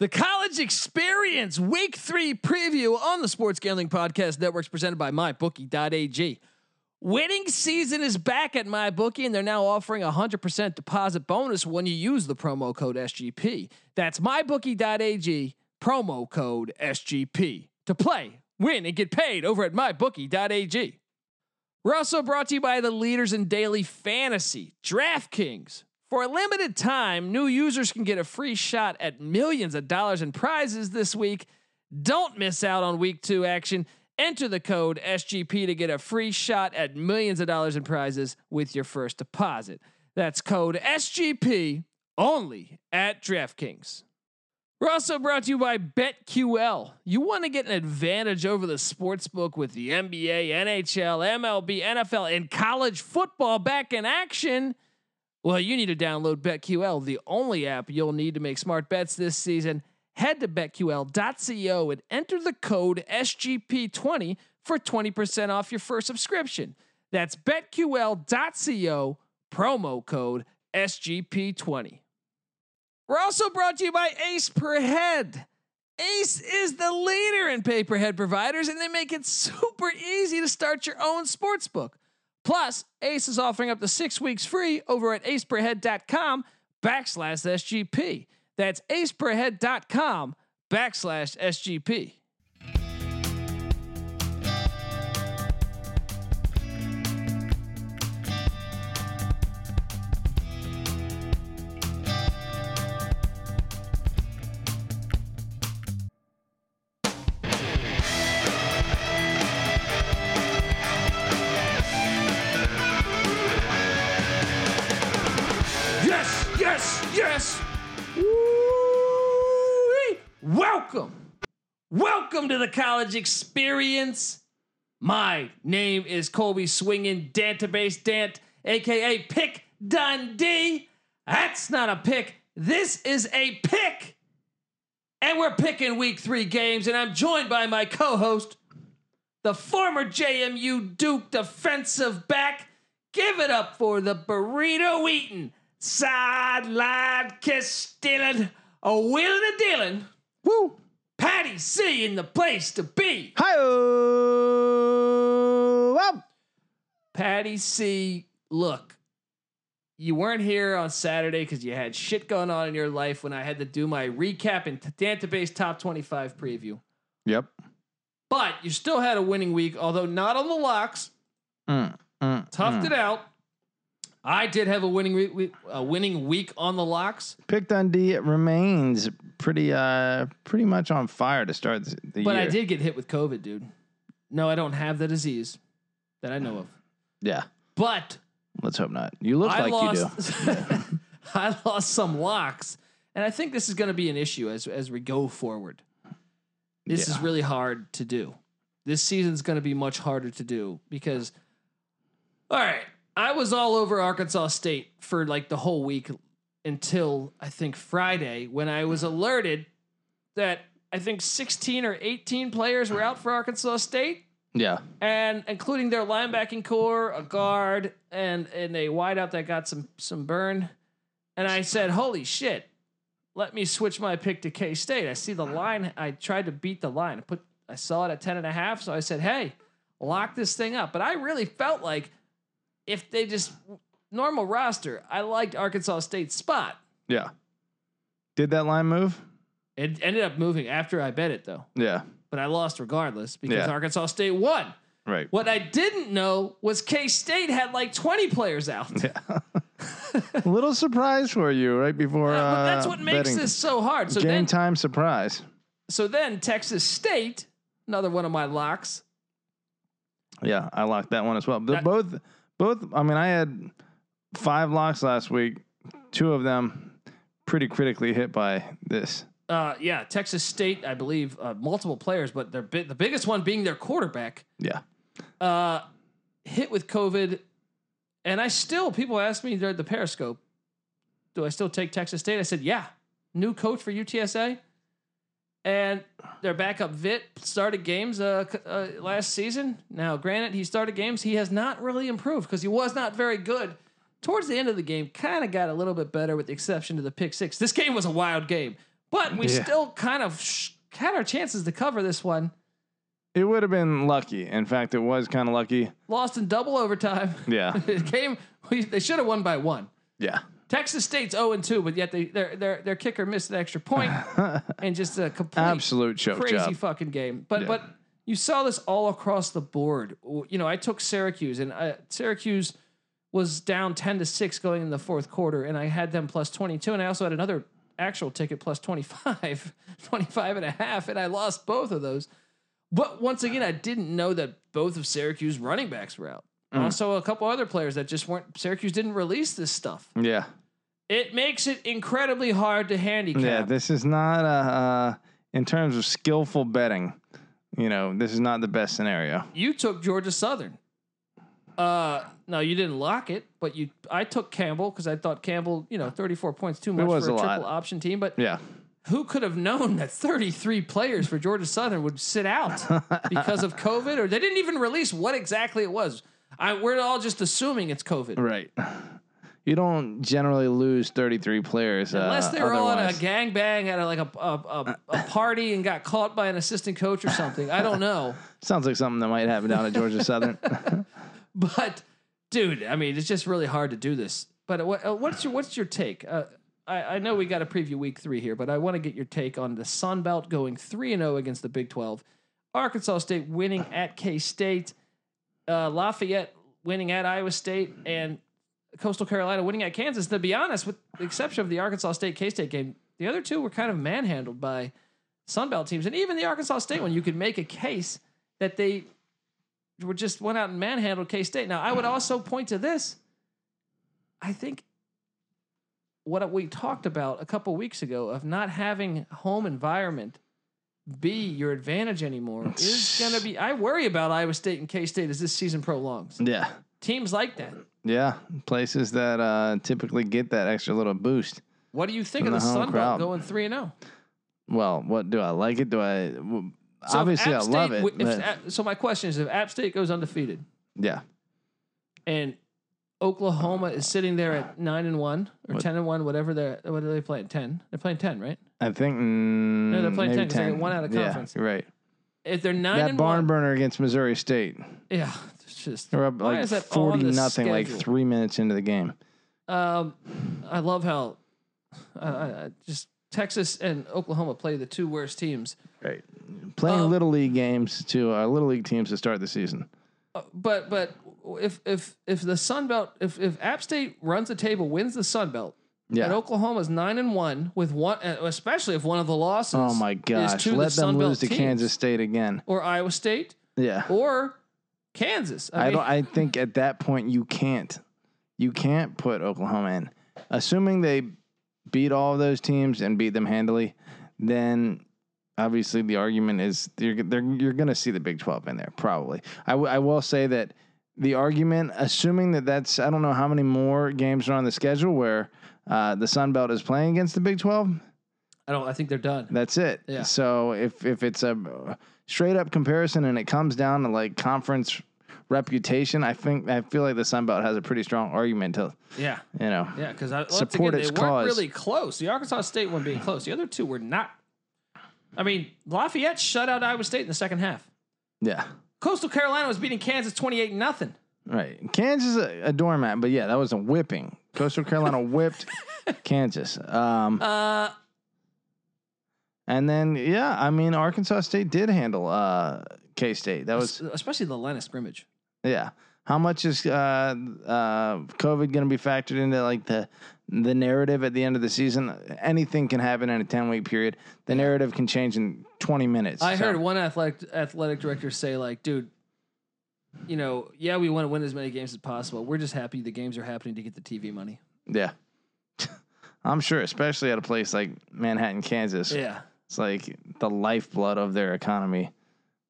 The college experience week three preview on the Sports Gambling Podcast Networks presented by MyBookie.ag. Winning season is back at MyBookie, and they're now offering a 100% deposit bonus when you use the promo code SGP. That's MyBookie.ag, promo code SGP. To play, win, and get paid over at MyBookie.ag. We're also brought to you by the leaders in daily fantasy, DraftKings. For a limited time, new users can get a free shot at millions of dollars in prizes this week. Don't miss out on week two action. Enter the code SGP to get a free shot at millions of dollars in prizes with your first deposit. That's code SGP only at DraftKings. We're also brought to you by BetQL. You want to get an advantage over the sports book with the NBA, NHL, MLB, NFL, and college football back in action. Well, you need to download BetQL, the only app you'll need to make smart bets this season. Head to betql.co and enter the code SGP20 for 20% off your first subscription. That's betql.co, promo code SGP20. We're also brought to you by Ace Per Head. Ace is the leader in pay per head providers, and they make it super easy to start your own sports book. Plus, Ace is offering up to six weeks free over at aceperhead.com backslash SGP. That's aceperhead.com backslash SGP. Welcome. Welcome to the college experience. My name is Colby Swinging Database Dant, aka Pick Dundee. That's not a pick. This is a pick. And we're picking week three games, and I'm joined by my co host, the former JMU Duke defensive back. Give it up for the burrito eating, sideline kiss stealing, a wheeling a dealing. Woo! Patty C in the place to be. Hi. Well, Patty C, look, you weren't here on Saturday because you had shit going on in your life when I had to do my recap and database top 25 preview. yep. But you still had a winning week, although not on the locks. Mm, mm, Toughed mm. it out. I did have a winning week, a winning week on the locks, Pick Dundee remains pretty, uh, pretty much on fire to start the, the but year. I did get hit with COVID, dude. No, I don't have the disease that I know of. Yeah. But Let's hope not. You look I like lost. you do. I lost some locks, and I think this is going to be an issue as as we go forward. This is really hard to do. This season's going to be much harder to do because, all right, I was all over Arkansas State for like the whole week until I think Friday when I was alerted that I think 16 or 18 players were out for Arkansas State Yeah. and including their linebacking core, a guard, and and a wideout that got some some burn. And I said, "Holy shit! Let me switch my pick to K State." I see the line. I tried to beat the line. I put I saw it at 10 and a half, so I said, "Hey, lock this thing up." But I really felt like if they just normal roster, I liked Arkansas State's spot. Yeah. Did that line move? It ended up moving after I bet it though, Yeah. but I lost regardless because Yeah. Arkansas State won. Right. What I didn't know was K State had like 20 players out. Yeah. A little surprise for you right before. Uh, Uh, but that's what makes this so hard. So game then, time surprise. so then Texas State, another one of my locks. Yeah, I locked that one as well. They're That- both, both. I mean, I had five locks last week. Two of them pretty critically hit by this. Uh, yeah, Texas State, I believe, uh, multiple players, but their bi- the biggest one being their quarterback, Yeah. uh, hit with COVID. And I still, people ask me during the Periscope, do I still take Texas State? I said, yeah. New coach for UTSA. And their backup Vitt started games uh, uh, last season. Now, granted, he started games. He has not really improved because he was not very good. Towards the end of the game, kind of got a little bit better with the exception to the pick six. This game was a wild game. but we Yeah. still kind of sh- had our chances to cover this one. It would have been lucky. In fact, it was kind of lucky. Lost in double overtime. Yeah. it came. We, they should have won by one. Yeah. Texas State's 0 and 2, but yet they their their their kicker missed an extra point and just a complete Absolute choke crazy job. fucking game. But Yeah. but you saw this all across the board. You know, I took Syracuse and uh, Syracuse was down 10 to 6 going in the fourth quarter and I had them plus 22 and I also had another actual ticket plus 25, 25 and a half and I lost both of those. But once again, I didn't know that both of Syracuse running backs were out. Mm. Also, a couple other players that just weren't. Syracuse didn't release this stuff. Yeah. It makes it incredibly hard to handicap. Yeah. This is not a, uh, in terms of skillful betting, you know, this is not the best scenario. you took Georgia Southern. Uh, no, you didn't lock it, but you. I took Campbell because I thought Campbell, you know, thirty-four points too much was for a, a triple option team. But Yeah. who could have known that thirty-three players for Georgia Southern would sit out because of COVID, or they didn't even release what exactly it was. I, we're all just assuming it's COVID, Right. You don't generally lose 33 players. unless uh, they were all at a gang bang at a, like a, a, a, a party and got caught by an assistant coach or something. I don't know. Sounds like something that might happen down at Georgia Southern. But dude, I mean, it's just really hard to do this. But what, uh, what's your what's your take? Uh, I, I know we got to preview week three here, but I want to get your take on the Sun Belt going three and zero against the Big Twelve, Arkansas State winning at K State, uh, Lafayette winning at Iowa State, and Coastal Carolina winning at Kansas. To be honest, with the exception of the Arkansas State K State game, the other two were kind of manhandled by Sun Belt teams, and even the Arkansas State one, you could make a case that they were just went out and manhandled K State. Now, I would also point to this. I think what we talked about a couple weeks ago of not having home environment be your advantage anymore is going to be. I worry about Iowa State and K State as this season prolongs. yeah. Teams like that. Yeah. Places that uh, typically get that extra little boost. What do you think of the, the Sun. Belt going three and oh? zero? Well, what do I like it? Do I. w- So obviously, I love it. if but- so my question is: If App State goes undefeated yeah. and Oklahoma is sitting there at nine and one or What- ten and one, whatever they're what are they playing? Ten. They're playing ten, right? I think. Mm, they're playing ten. 10 'cause they get one out of Yeah, conference. you're right. If they're nine that and barn one, burner against Missouri State. yeah, it's just They're up Why like is that on 40 the nothing, like schedule? three minutes into the game. Um, I love how uh, uh, just Texas and Oklahoma play the two worst teams. Right. Playing Um, little league games to uh, little league teams to start the season. Uh, but but if if if the Sun Belt if if App State runs the table wins the Sun Belt Yeah. and Yeah. Oklahoma's nine and one with one uh, especially if one of the losses Oh my gosh. to the Let Sun them Belt lose to teams. Kansas State again. or Iowa State Yeah. or Kansas. I, I mean, don't. I think at that point you can't. You can't put Oklahoma in, assuming they beat all of those teams and beat them handily. Then obviously the argument is you're they're, you're going to see the Big Twelve in there probably. I, w- I will say that the argument, assuming that that's I don't know how many more games are on the schedule where uh, the Sun Belt is playing against the Big Twelve. I don't. I think they're done. That's it. Yeah. So if if it's a straight up comparison and it comes down to like conference reputation, I think I feel like the Sun Belt has a pretty strong argument to Yeah, you know. yeah. Because once Support again, its they weren't cause. really close. The Arkansas State one being close. The other two were not. I mean, Lafayette shut out Iowa State in the second half. Yeah. Coastal Carolina was beating Kansas twenty-eight nothing. Right. Kansas a, a doormat, but yeah, that was a whipping. Coastal Carolina whipped Kansas. Um, Uh, and then yeah, I mean Arkansas State did handle uh, K State. That was especially the line of scrimmage. Yeah. How much is uh, uh, COVID going to be factored into like the the narrative at the end of the season? Anything can happen in a ten week period. The narrative can change in twenty minutes. I So, heard one athletic athletic director say, like, dude, you know, yeah, we want to win as many games as possible. We're just happy the games are happening to get the TV money. Yeah. I'm sure, especially at a place like Manhattan, Kansas. Yeah. It's like the lifeblood of their economy.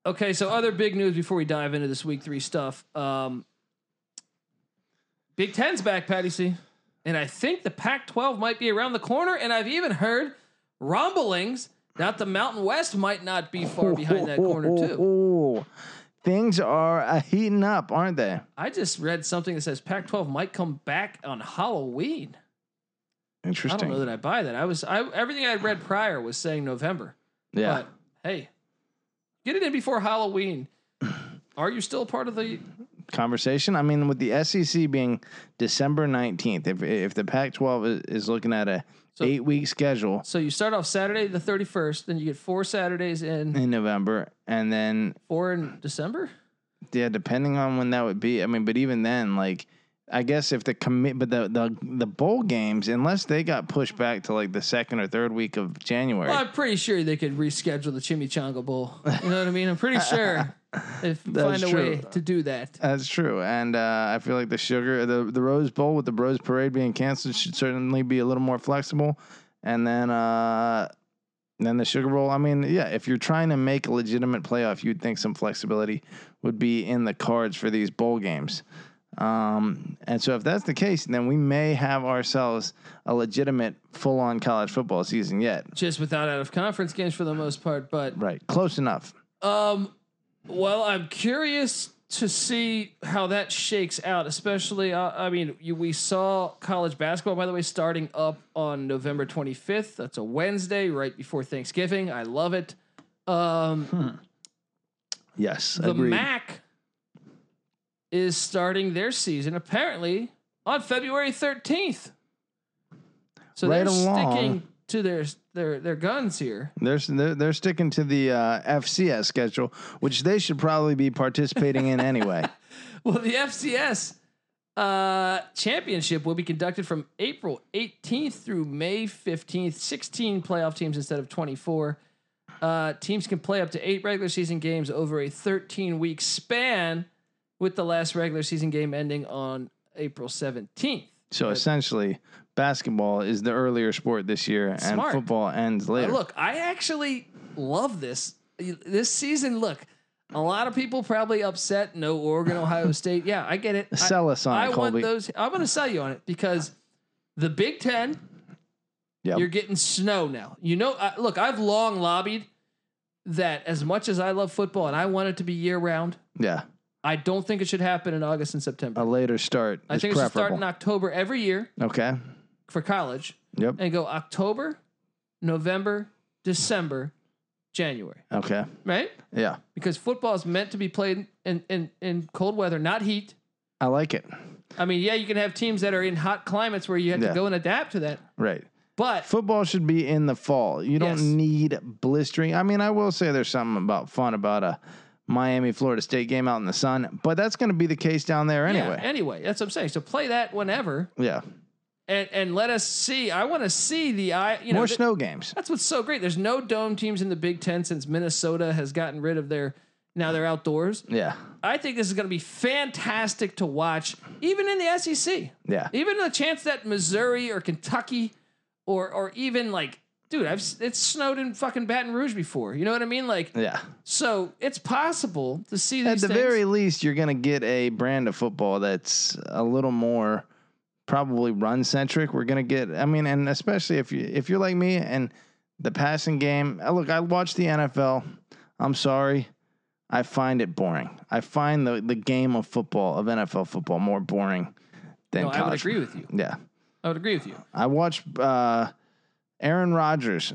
Okay, so other big news before we dive into this week three stuff. Um, Big Ten's back, Patty C. And I think the Pac 12 might be around the corner. And I've even heard rumblings that the Mountain West might not be far behind that corner, too. Things are uh, heating up, aren't they? I just read something that says Pac 12 might come back on Halloween. I don't know that I buy that. I was I everything I read prior was saying November. yeah. But hey, get it in before Halloween. Are you still part of the conversation. I mean, with the SEC being December nineteenth, if if the Pac-12 is, is looking at a So- eight week schedule So you start off Saturday the 31st, then you get four Saturdays in, in November, and then four in December. yeah, depending on when that would be. I mean, but even then, like. I guess if the commit, but the, the the bowl games, unless they got pushed back to like the second or third week of January, Well, I'm pretty sure they could reschedule the Chimichanga Bowl. You know what I mean? I'm pretty sure they find a way to do that. That's true, and uh, I feel like the sugar, the the Rose Bowl with the Rose Parade being canceled should certainly be a little more flexible, and then uh, then the Sugar Bowl. I mean, yeah, if you're trying to make a legitimate playoff, you'd think some flexibility would be in the cards for these bowl games. Um, and so if that's the case, then we may have ourselves a legitimate full-on college football season yet. Just without out of conference games for the most part. But Right, close enough. um, well, I'm curious to see how that shakes out. Especially, uh, I mean, you, we saw college basketball, by the way, starting up on November 25th. That's a Wednesday, right before Thanksgiving. I love it. Um, Yes, the agreed. MAC is starting their season apparently on February 13th. So Right they're along. sticking to their their their guns here. They're, they're they're sticking to the uh, FCS schedule, which they should probably be participating in anyway. Well, the FCS uh, championship will be conducted from April 18th through May 15th. 16 playoff teams instead of 24. Uh, teams can play up to eight regular season games over a 13 week span, with the last regular season game ending on April 17th. So essentially, basketball is the earlier sport this year, Smart. and football ends later. look, I actually love this. This season, look, a lot of people probably upset. No Oregon, Ohio State. Yeah, I get it. I- Sell us on it. I it, want those. I'm going to sell you on it because the Big Ten, Yep. you're getting snow now. You know, I, look, I've long lobbied that as much as I love football and I want it to be year round, yeah, I don't think it should happen in August and September. a later start I think it should start preferable. in October every year okay. for college Yep. and go October, November, December, January, Okay. right? Yeah. Because football is meant to be played in, in, in cold weather, not heat. I like it. I mean, yeah, you can have teams that are in hot climates where you have Yeah. to go and adapt to that. Right. But Football should be in the fall. You don't Yes. need blistering. I mean, I will say there's something about fun about a Miami Florida State game out in the sun, but that's going to be the case down there yeah, anyway. anyway, that's what I'm saying. So play that whenever Yeah. and, and let us see. I want to see the I You know, More th- snow games. that's what's so great. There's no dome teams in the Big Ten since Minnesota has gotten rid of their. Now they're outdoors. Yeah. I think this is going to be fantastic to watch, even in the SEC. Yeah. Even the chance that Missouri or Kentucky, or or even like, dude, I've it's snowed in fucking Baton Rouge before. You know what I mean? Like, Yeah. so it's possible to see At the things. very least, you're going to get a brand of football that's a little more probably run centric. We're going to get, I mean, and especially if you if you're like me and the passing game. uh, Look, I watch the NFL. I'm sorry, I find it boring. I find the the game of football of NFL football more boring than no, I would agree with you. Yeah, I would agree with you. I watched uh, Aaron Rodgers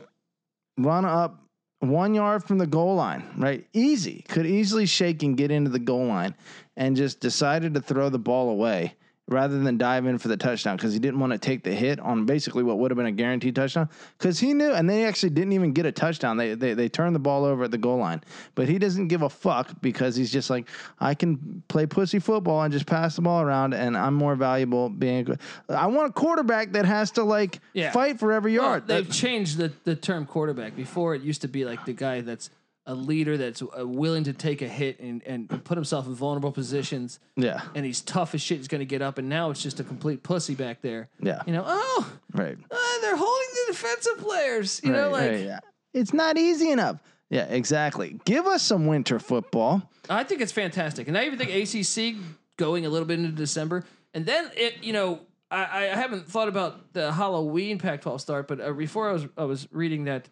run up one yard from the goal line, right? Easy. Could easily shake and get into the goal line and just decided to throw the ball away rather than dive in for the touchdown because he didn't want to take the hit on basically what would have been a guaranteed touchdown because he knew and they actually didn't even get a touchdown they, they they turned the ball over at the goal line but he doesn't give a fuck because he's just like i can play pussy football and just pass the ball around and i'm more valuable being a good i want a quarterback that has to like Yeah. fight for every Well, yard they've That- changed the, the term quarterback. Before it used to be like the guy that's a leader that's uh, willing to take a hit and, and put himself in vulnerable positions, yeah and he's tough as shit. He's going to get up, and now it's just a complete pussy back there. yeah You know, oh, right uh, they're holding the defensive players. You know, like right, yeah. it's not easy enough yeah exactly give us some winter football I think it's fantastic, and I even think ACC going a little bit into December, and then it. You know, I, I haven't thought about the Halloween Pac-12 start, but uh, before I was I was reading that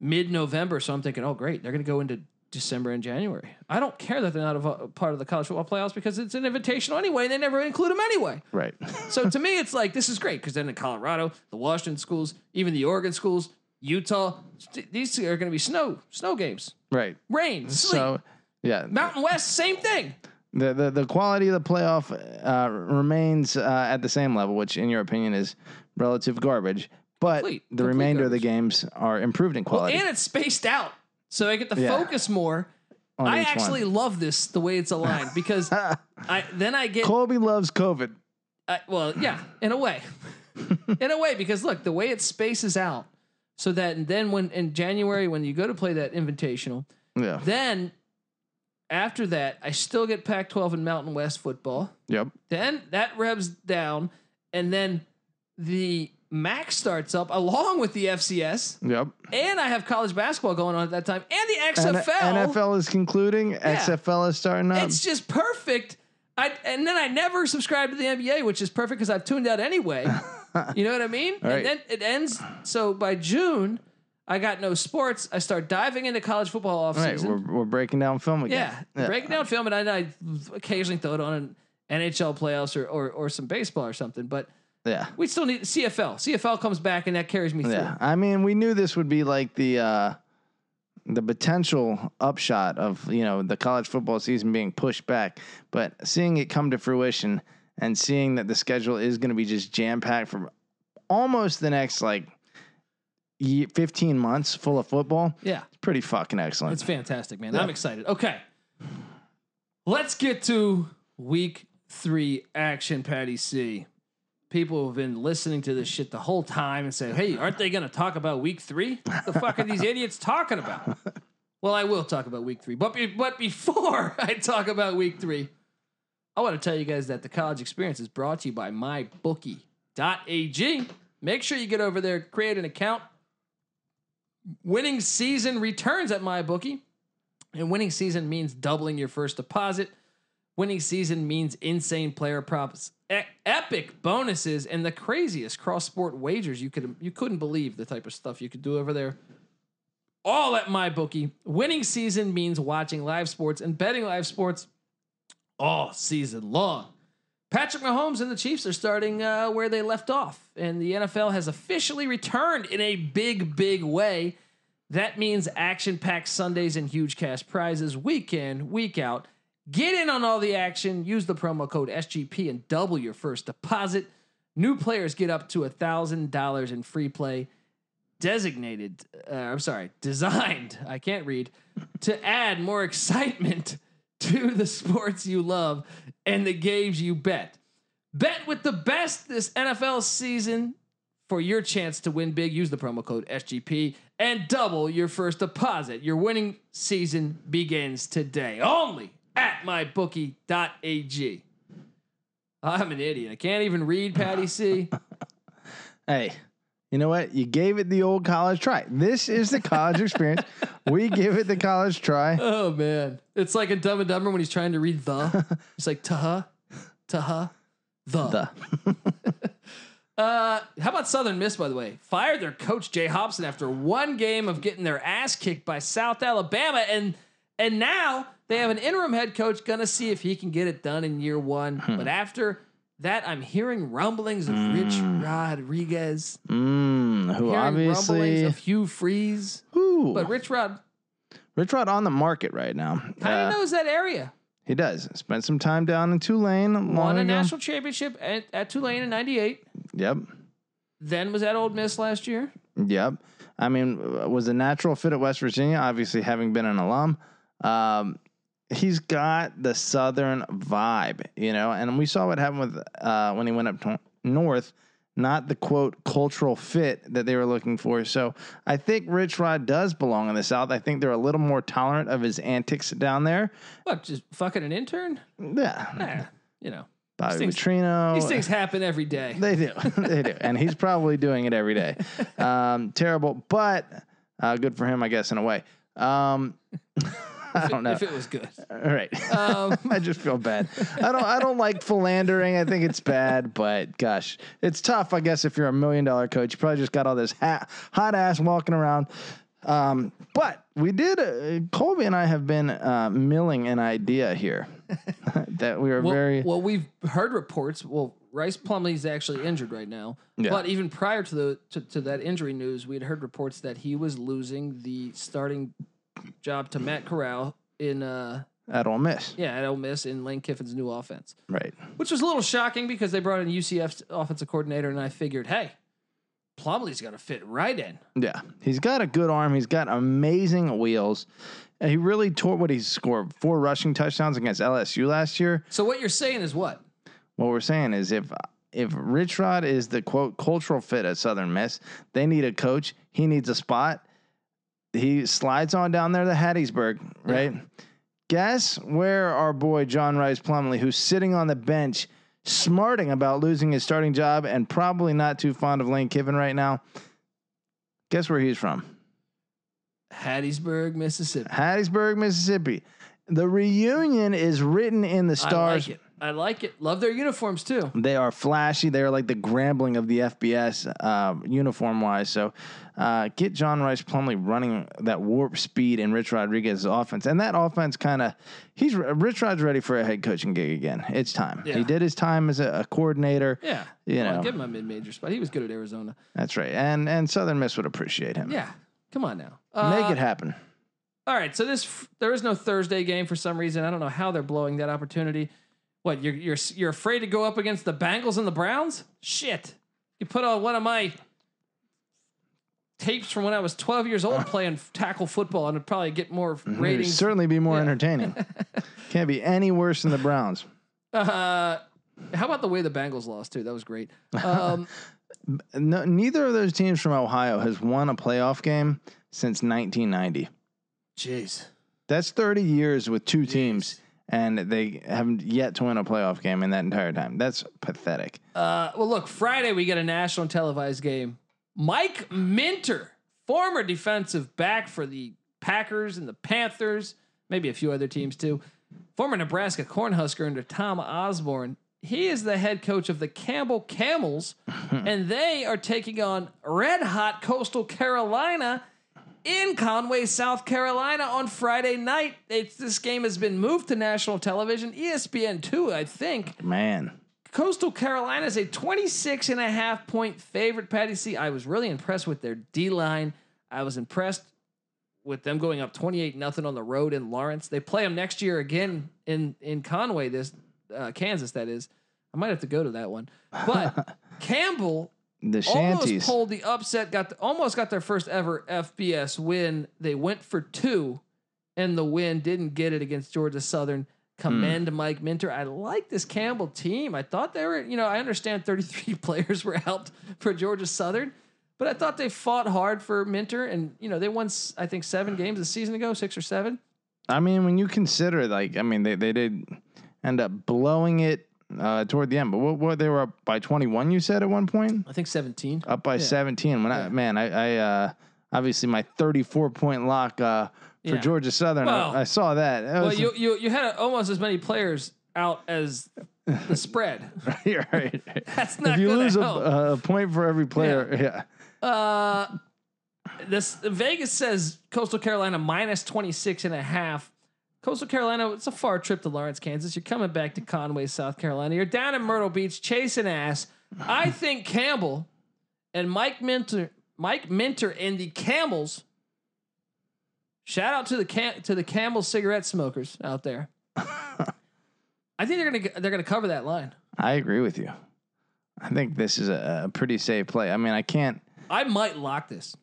mid-November, so I'm thinking, oh great, they're going to go into December and January. I don't care that they're not a vo- part of the college football playoffs because it's an invitational anyway. And they never include them anyway. Right. So to me, it's like this is great because then in Colorado, the Washington schools, even the Oregon schools, Utah, th- these are going to be snow snow games, right. rain, sleet. So yeah, Mountain West, same thing. the, the the quality of the playoff uh, remains uh, at the same level, which in your opinion is relative garbage. But Complete- the complete remainder of the games are improved in quality. And it's spaced out, so I get to Yeah. focus more. on I each one. actually love this the way it's aligned because I then I get Colby loves COVID. I, well, yeah, in a way, in a way, because look, the way it spaces out, so that then when in January when you go to play that invitational, Yeah. then after that I still get Pac-12 and Mountain West football. Yep. Then that revs down, and then the MAC starts up along with the FCS, Yep. and I have college basketball going on at that time, and the XFL. NFL is concluding. XFL is starting up. It's just perfect. I and then I never subscribe to the NBA, which is perfect because I've tuned out anyway. you know what I mean? Right. And then it ends. So by June, I got no sports. I start diving into college football off right. season. We're, we're breaking down film again. yeah, breaking down film, and I, I occasionally throw it on an NHL playoffs or, or or some baseball or something. But Yeah. we still need CFL. CFL comes back, and that carries me through. Yeah. I mean, we knew this would be like the uh the potential upshot of, you know, the college football season being pushed back, but seeing it come to fruition and seeing that the schedule is going to be just jam-packed for almost the next like 15 months full of football. Yeah. It's pretty fucking excellent. It's fantastic, man. Yeah. I'm excited. Okay. Let's get to week three action, Patty C. People have been listening to this shit the whole time and say, hey, aren't they going to talk about week three? What the fuck are these idiots talking about? Well, I will talk about week three. But, be- but before I talk about week three, I want to tell you guys that the college experience is brought to you by mybookie.ag. Make sure you get over there, create an account. Winning season returns at MyBookie. And winning season means doubling your first deposit. Winning season means insane player props, e- epic bonuses, and the craziest cross-sport wagers you could you couldn't believe the type of stuff you could do over there. All at my bookie. Winning season means watching live sports and betting live sports all season long. Patrick Mahomes and the Chiefs are starting uh, where they left off, and the NFL has officially returned in a big, big way. That means action packed Sundays and huge cash prizes week in, week out. Get in on all the action. Use the promo code SGP and double your first deposit. New players get up to $1,000 in free play. Designated, uh, I'm sorry, designed, I can't read, to add more excitement to the sports you love and the games you bet. Bet with the best this NFL season for your chance to win big. Use the promo code SGP and double your first deposit. Your winning season begins today only at mybookie.ag. I'm an idiot. I can't even read Patty C. Hey, you know what? You gave it the old college try. This is the college experience. We give it the college try. Oh man, it's like a Dumb and Dumber when he's trying to read the. It's like tuh, tuh, the. The Uh, how about Southern Miss, by the way? Fired their coach Jay Hobson after one game of getting their ass kicked by South Alabama, and and now they have an interim head coach gonna see if he can get it done in year one. But after that, I'm hearing rumblings of Rich Rodriguez, mm, who hearing rumblings obviously of Hugh Freeze. Ooh, But Rich Rod Rich Rod on the market right now. kind of Uh, knows that area. he does. Spent some time down in Tulane. Won a ago. national championship at, at Tulane in '98. Yep. Then was at Ole Miss last year. Yep. I mean, was a natural fit at West Virginia, obviously having been an alum. Um, he's got the Southern vibe, you know, and we saw what happened with uh, when he went up to North, not the quote cultural fit that they were looking for. So I think Rich Rod does belong in the South. I think they're a little more tolerant of his antics down there. What? Just fucking an intern? Yeah. Eh, you know, Bobby things- Petrino. these things happen every day. They do. they do. And he's probably doing it every day. Um, terrible, but uh, good for him, I guess, in a way. Um, I don't know. If it was good. All right. Um, I just feel bad. I don't I don't like philandering. I think it's bad, but gosh, it's tough, I guess, if you're a million dollar coach. You probably just got all this ha- hot ass walking around. Um, but we did. Uh, Colby and I have been uh, milling an idea here that we are Well, very. well, we've heard reports. Well, Rhys Plumlee's actually injured right now. Yeah. But even prior to the to, to that injury news, we had heard reports that he was losing the starting job to Matt Corral in uh at Ole Miss, yeah at Ole Miss in Lane Kiffin's new offense, right? which was a little shocking because they brought in UCF's offensive coordinator, and I figured, hey, Plumlee's going to fit right in. Yeah, he's got a good arm. He's got amazing wheels. And he really tore what he scored four rushing touchdowns against LSU last year. So what you're saying is what? What we're saying is if if Rich Rod is the quote cultural fit at Southern Miss, they need a coach. He needs a spot. He slides on down there to Hattiesburg, right? Guess where our boy John Rhys Plumlee, who's sitting on the bench, smarting about losing his starting job and probably not too fond of Lane Kiffin right now. Guess where he's from? Hattiesburg, Mississippi. Hattiesburg, Mississippi. The reunion is written in the stars. like. I like it. Love their uniforms too. They are flashy. They are like the Grambling of the FBS uh, uniform wise. So uh, get John Rhys Plumlee running that warp speed in Rich Rodriguez's offense. And that offense kind of, he's Rich Rod's ready for a head coaching gig again. It's time. Yeah. He did his time as a, a coordinator. Yeah. You Well, know. give him a mid-major spot. He was good at Arizona. That's right. And and Southern Miss would appreciate him. Yeah. Come on now. Make Uh, it happen. All right. So this there is no Thursday game for some reason. I don't know how they're blowing that opportunity. What you're you're you're afraid to go up against the Bengals and the Browns? Shit. You put on one of my tapes from when I was 12 years old playing tackle football and it'd probably get more ratings. Would ratings. certainly be more Yeah. entertaining. Can't be any worse than the Browns. Uh, how about the way the Bengals lost too? That was great. Um, No, neither of those teams from Ohio has won a playoff game since 1990. Jeez. That's 30 years with two teams, and they haven't yet to win a playoff game in that entire time. That's pathetic. Uh, well, look, Friday we get a national televised game. Mike Minter, former defensive back for the Packers and the Panthers, maybe a few other teams too. Former Nebraska Cornhusker under Tom Osborne. He is the head coach of the Campbell Camels, and they are taking on red hot Coastal Carolina in Conway, South Carolina on Friday night. It's, this game has been moved to national television, E ESPN 2, I think. Man, Coastal Carolina is a 26 and a half point favorite, Patty C. I was really impressed with their D line. I was impressed with them going up 28 nothing on the road in Lawrence. They play them next year again in in Conway, this uh, Kansas that is. I might have to go to that one. But Campbell the almost pulled the upset, got the, almost got their first ever FBS win. They went for two, and the win didn't get it against Georgia Southern. Commend hmm. Mike Minter. I like this Campbell team. I thought they were, you know, I understand 33 players were out for Georgia Southern, but I thought they fought hard for Minter, and you know they won, I think, seven games a season ago, six or seven. I mean, when you consider, like, I mean, they, they did end up blowing it uh, toward the end, but what, what they were up by 21, you said at one point? I think 17. Up by Yeah. 17. When I, man, I, I uh, obviously my 34 point lock uh, for Yeah. Georgia Southern, Well- I, I saw that. that Well, you you you had almost as many players out as the spread. right, right. That's not if you lose a, a point for every player, yeah. Uh, this Vegas says Coastal Carolina minus 26 and a half. Coastal Carolina, it's a far trip to Lawrence, Kansas. You're coming back to Conway, South Carolina. You're down in Myrtle Beach chasing ass. I think Campbell and Mike Minter, Mike Minter and the Camels. Shout out to the cam- to the Camel cigarette smokers out there. I think they're gonna they're gonna cover that line. I agree with you. I think this is a, a pretty safe play. I mean, I can't. I might lock this.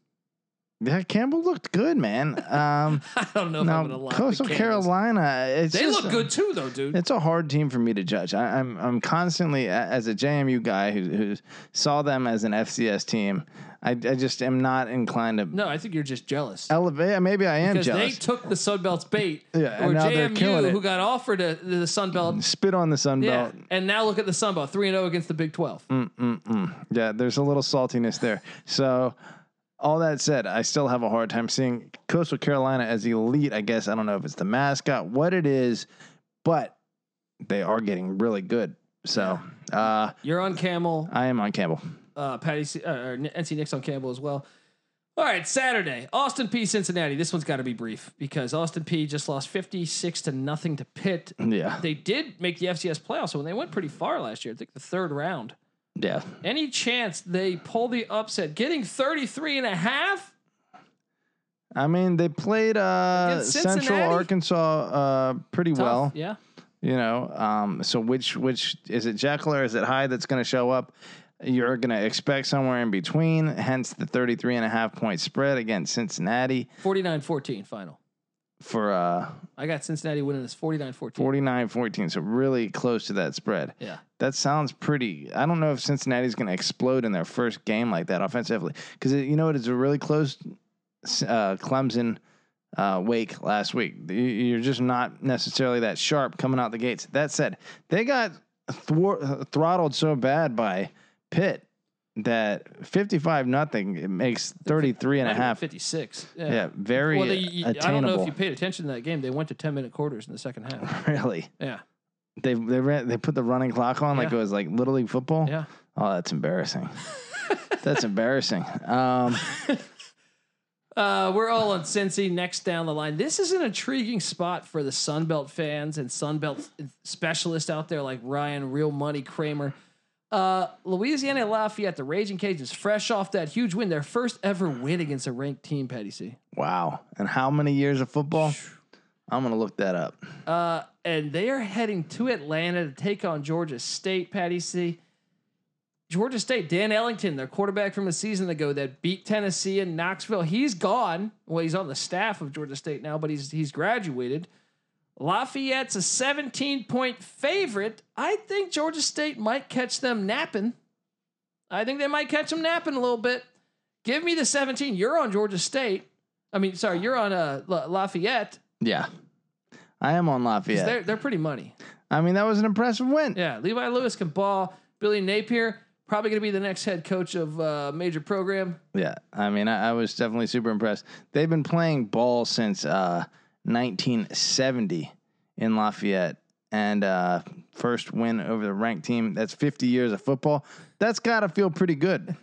Yeah, Campbell looked good, man. Um, I don't know if I'm gonna now lock Coastal the Carolina, it's They just look good too, though, dude. It's a hard team for me to judge. I, I'm I'm constantly as a JMU guy who, who saw them as an FCS team. I, I just am not inclined to No, I think you're just jealous. elevate. Maybe I am Because they jealous. took the Sun Belt's bait. Yeah, or and now they're killing JMU, it. who got offered a, the Sun Belt. Spit on the Sun Yeah. Belt. And now look at the Sun Belt, 3 and 0 against the Big 12. Mm-mm-mm. Yeah, there's a little saltiness there. So, all that said, I still have a hard time seeing Coastal Carolina as elite. I guess I don't know if it's the mascot, what it is, but they are getting really good. So, uh, You're on Camel. I am on Campbell. Uh, Patty C, uh, or NC Nick's on Campbell as well. All right, Saturday, Austin Peay. Cincinnati. This one's got to be brief because Austin Peay. just lost fifty six to nothing to Pitt. Yeah. They did make the FCS playoffs, so they went pretty far last year. I think the third round. Yeah. Any chance they pull the upset, getting 33 and a half? I mean, they played uh, Against Central Arkansas uh, pretty Tough, well. yeah. You know, um, so which which is it Jekyll or is it Hyde that's going to show up? You're going to expect somewhere in between, hence the 33 and a half point spread against Cincinnati 49-14 final. For uh, I got Cincinnati winning this 49-14. 49 14. So really close to that spread. Yeah. That sounds pretty. I don't know if Cincinnati's going to explode in their first game like that offensively. Because you know what? It's a really close uh, Clemson uh, wake last week. You- You're just not necessarily that sharp coming out the gates. That said, they got thwar- throttled so bad by Pitt that 55 nothing it makes 33 and a Might have been half. 56. Yeah, very Well, they, you- I don't know if you paid attention to that game. They went to 10 minute quarters in the second half. really. Yeah. They they ran, they put the running clock on like Yeah. it was like little league football. Yeah. Oh, that's embarrassing. that's embarrassing. Um, Uh, we're all on Cincy next down the line. This is an intriguing spot for the Sunbelt fans and Sunbelt specialists out there like Ryan, Real Money Kramer. Uh, Louisiana Lafayette, the Raging Cajuns, fresh off that huge win, their first ever win against a ranked team, Patty C. wow. And how many years of football? I'm gonna look that up. Uh, and they are heading to Atlanta to take on Georgia State, Patty C. Georgia State, Dan Ellington, their quarterback from a season ago that beat Tennessee in Knoxville. He's gone. Well, he's on the staff of Georgia State now, but he's he's graduated. Lafayette's a 17 point favorite. I think Georgia State might catch them napping. I think they might catch them napping a little bit. Give me the 17. You're on Georgia State. I mean, sorry, you're on uh, La- Lafayette. Yeah, I am on 'Cause Lafayette. They're, they're pretty money. I mean, that was an impressive win. Yeah, Levi Lewis can ball. Billy Napier probably going to be the next head coach of uh, major program. Yeah, I mean, I, I was definitely super impressed. They've been playing ball since uh, 1970 in Lafayette, and uh, first win over the ranked team. That's 50 years of football. That's got to feel pretty good.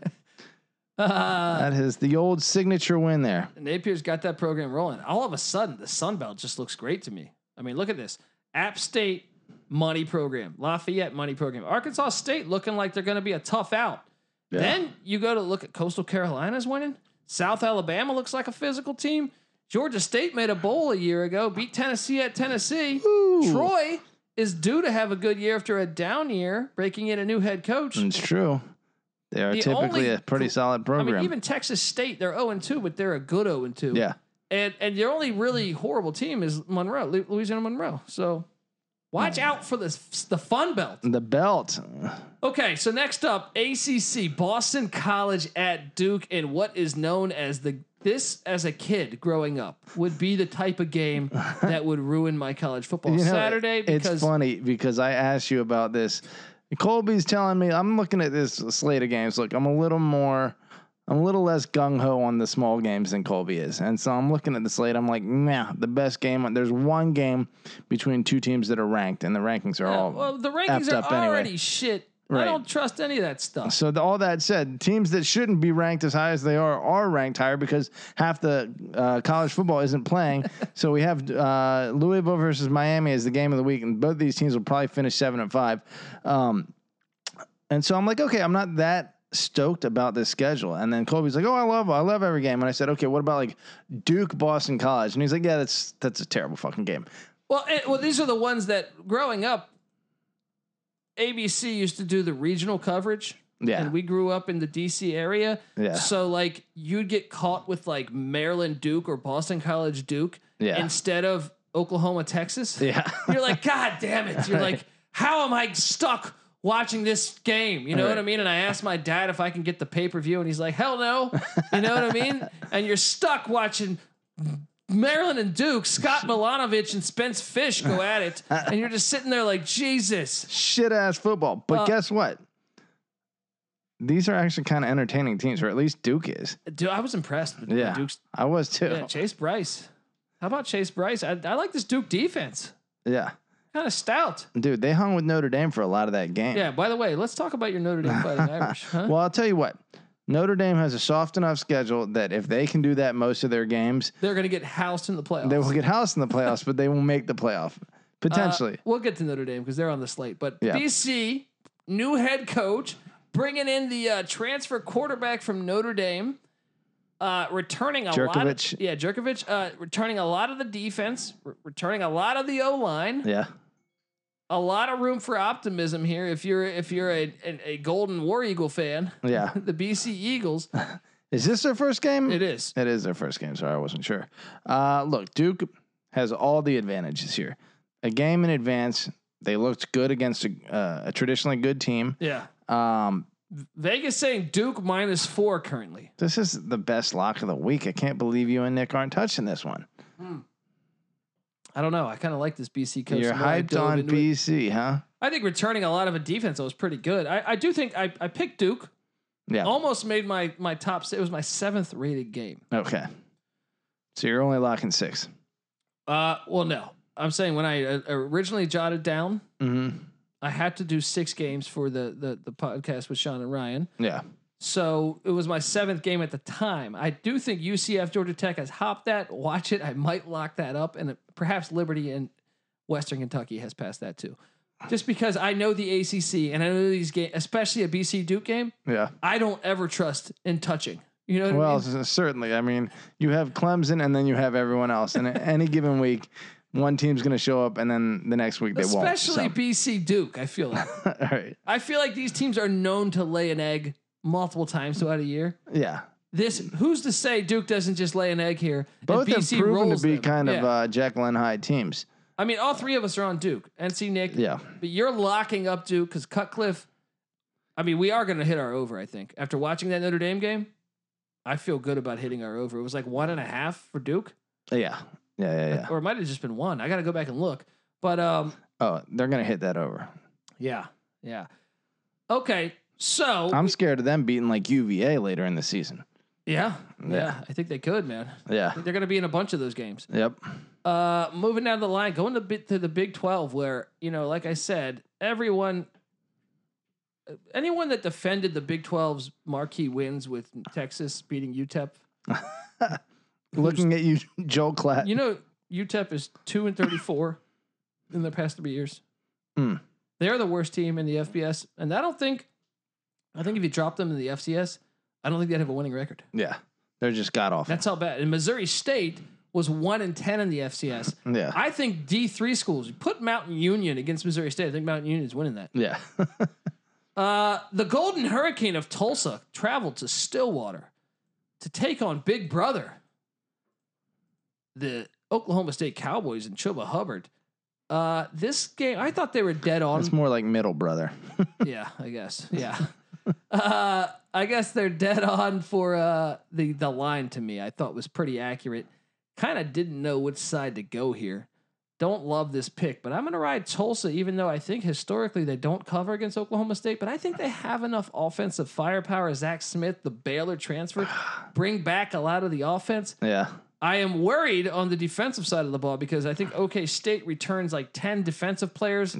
Uh, that is the old signature win there. Napier's got that program rolling. All of a sudden, the Sun Belt just looks great to me. I mean, look at this: App State money program, Lafayette money program, Arkansas State looking like they're going to be a tough out. Yeah. Then you go to look at Coastal Carolina's winning. South Alabama looks like a physical team. Georgia State made a bowl a year ago, beat Tennessee at Tennessee. Ooh. Troy is due to have a good year after a down year, breaking in a new head coach. It's true. They are The typically only a pretty solid I program. mean, even Texas State, they're 0 2, but they're a good 0 2. yeah. And and your only really horrible team is Monroe, Louisiana Monroe. So watch hmm. out for this the fun belt. The belt. Okay, so next up, ACC Boston College at Duke, and what is known as the this as a kid growing up would be the type of game that would ruin my college football You know, Saturday It's funny because I asked you about this. Colby's telling me I'm looking at this slate of games. Look, I'm a little more, I'm a little less gung ho on the small games than Colby is, and so I'm looking at the slate. I'm like, nah, the best game. There's one game between two teams that are ranked, and the rankings are all. well the rankings are up anyway. already shit. I don't trust any of that stuff. so the, all that said, teams that shouldn't be ranked as high as they are are ranked higher because half the uh, college football isn't playing. so we have uh, Louisville versus Miami as the game of the week, and both these teams will probably finish seven and five. Um, and so I'm like, okay, I'm not that stoked about this schedule. And then Colby's like, oh, I love, I love every game. And I said, okay, what about like Duke, Boston College? And he's like, yeah, that's that's a terrible fucking game. Well, it, well, these are the ones that growing up, ABC used to do the regional coverage. Yeah, And we grew up in the DC area. Yeah. So like you'd get caught with like Maryland Duke or Boston College Duke Yeah. instead of Oklahoma Texas. yeah, You're like, God damn it. You're like, how am I stuck watching this game? You know what I mean? And I asked my dad if I can get the pay-per-view, and he's like, hell no. You know what I mean? And you're stuck watching Maryland and Duke, Scott Milanovich and Spence Fish go at it, and you're just sitting there like, Jesus. shit ass football. But Uh, guess what? These are actually kind of entertaining teams, or at least Duke is. Dude, I was impressed with Yeah, Duke's I was too. Yeah, Chase Brice. How about Chase Brice? I, I like this Duke defense. Yeah. Kind of stout. Dude, they hung with Notre Dame for a lot of that game. Yeah, by the way, let's talk about your Notre Dame Fighting Irish. Huh? Well, I'll tell you what. Notre Dame has a soft enough schedule that if they can do that most of their games, They're going to get housed in the playoffs. they will get housed in the playoffs, but they will make the playoff Uh, potentially. we'll get to Notre Dame because they're on the slate. But Yeah. BC, new head coach, bringing in the uh, transfer quarterback from Notre Dame, uh, returning a lot. Of, yeah, Jurkovec, uh, returning a lot of the defense, re- returning a lot of the O line. yeah, A lot of room for optimism here. If you're if you're a, a, a Golden War Eagle fan, yeah. the BC Eagles, Is this their first game? it is. It is their first game. Sorry, I wasn't sure. Uh, look, Duke has all the advantages here. A game in advance, they looked good against a, uh, a traditionally good team. Yeah. Um, Vegas saying Duke minus four currently. this is the best lock of the week. I can't believe you and Nick aren't touching this one. I don't know. I kind of like this BC coach. You're the more I hyped on into it. BC, huh? I think returning a lot of a defense that was pretty good. I, I do think I, I picked Duke. Yeah. Almost made my my top. It was my seventh rated game. Okay. So you're only locking six. Uh, well, no, I'm saying when I uh, originally jotted down, Mm-hmm. I had to do six games for the the the podcast with Sean and Ryan. Yeah. So it was my seventh game at the time. I do think UCF Georgia Tech has hopped that. Watch it. I might lock that up, and perhaps Liberty and Western Kentucky has passed that too. Just because I know the ACC and I know these games, especially a BC Duke game, Yeah. I don't ever trust in touching. You know what Well, I mean? certainly. I mean, you have Clemson and then you have everyone else. And any given week, one team's going to show up and then the next week they Especially won't. Especially BC Duke. I feel like All right. I feel like these teams are known to lay an egg multiple times throughout a year. Yeah. This who's to say Duke doesn't just lay an egg here? Both have proven to be them? kind of Yeah. uh, Jekyll and Hyde teams. I mean, all three of us are on Duke. NC Nick, Yeah. but you're locking up Duke because Cutcliffe. I mean, we are going to hit our over. I think after watching that Notre Dame game, I feel good about hitting our over. It was like one and a half for Duke, Yeah. Yeah. Yeah. Yeah. or it might have just been one. I got to go back and look. But um, Oh, they're going to hit that over. yeah, yeah. Okay, so I'm scared of them beating like UVA later in the season. yeah, yeah, Yeah. I think they could, man. Yeah. They're going to be in a bunch of those games. Yep. Uh, moving down the line, going to bit to the Big Twelve, where you know, like I said, everyone, anyone that defended the Big 12's marquee wins with Texas beating UTEP, Looking at you, Joel Klatt. you know, UTEP is two and thirty-four in the past three years. Hmm. They're the worst team in the FBS, and I don't think, I think if you drop them in the FCS, I don't think they'd have a winning record. yeah. They're just god awful. That's how bad. And Missouri State was one and ten in the FCS. Yeah. I think D three schools. You put Mountain Union against Missouri State. I think Mountain Union's winning that. Yeah. Uh, the Golden Hurricane of Tulsa traveled to Stillwater to take on Big Brother, the Oklahoma State Cowboys and Chuba Hubbard. Uh, this game, I thought they were dead on. it's more like middle brother. yeah, I guess. Yeah. uh, I guess they're dead on for uh, the the line to me. I thought was pretty accurate. Kind of didn't know which side to go here. Don't love this pick, but I'm going to ride Tulsa, even though I think historically they don't cover against Oklahoma State. But I think they have enough offensive firepower. Zach Smith, the Baylor transfer, bring back a lot of the offense. Yeah. I am worried on the defensive side of the ball because I think OK State returns like 10 defensive players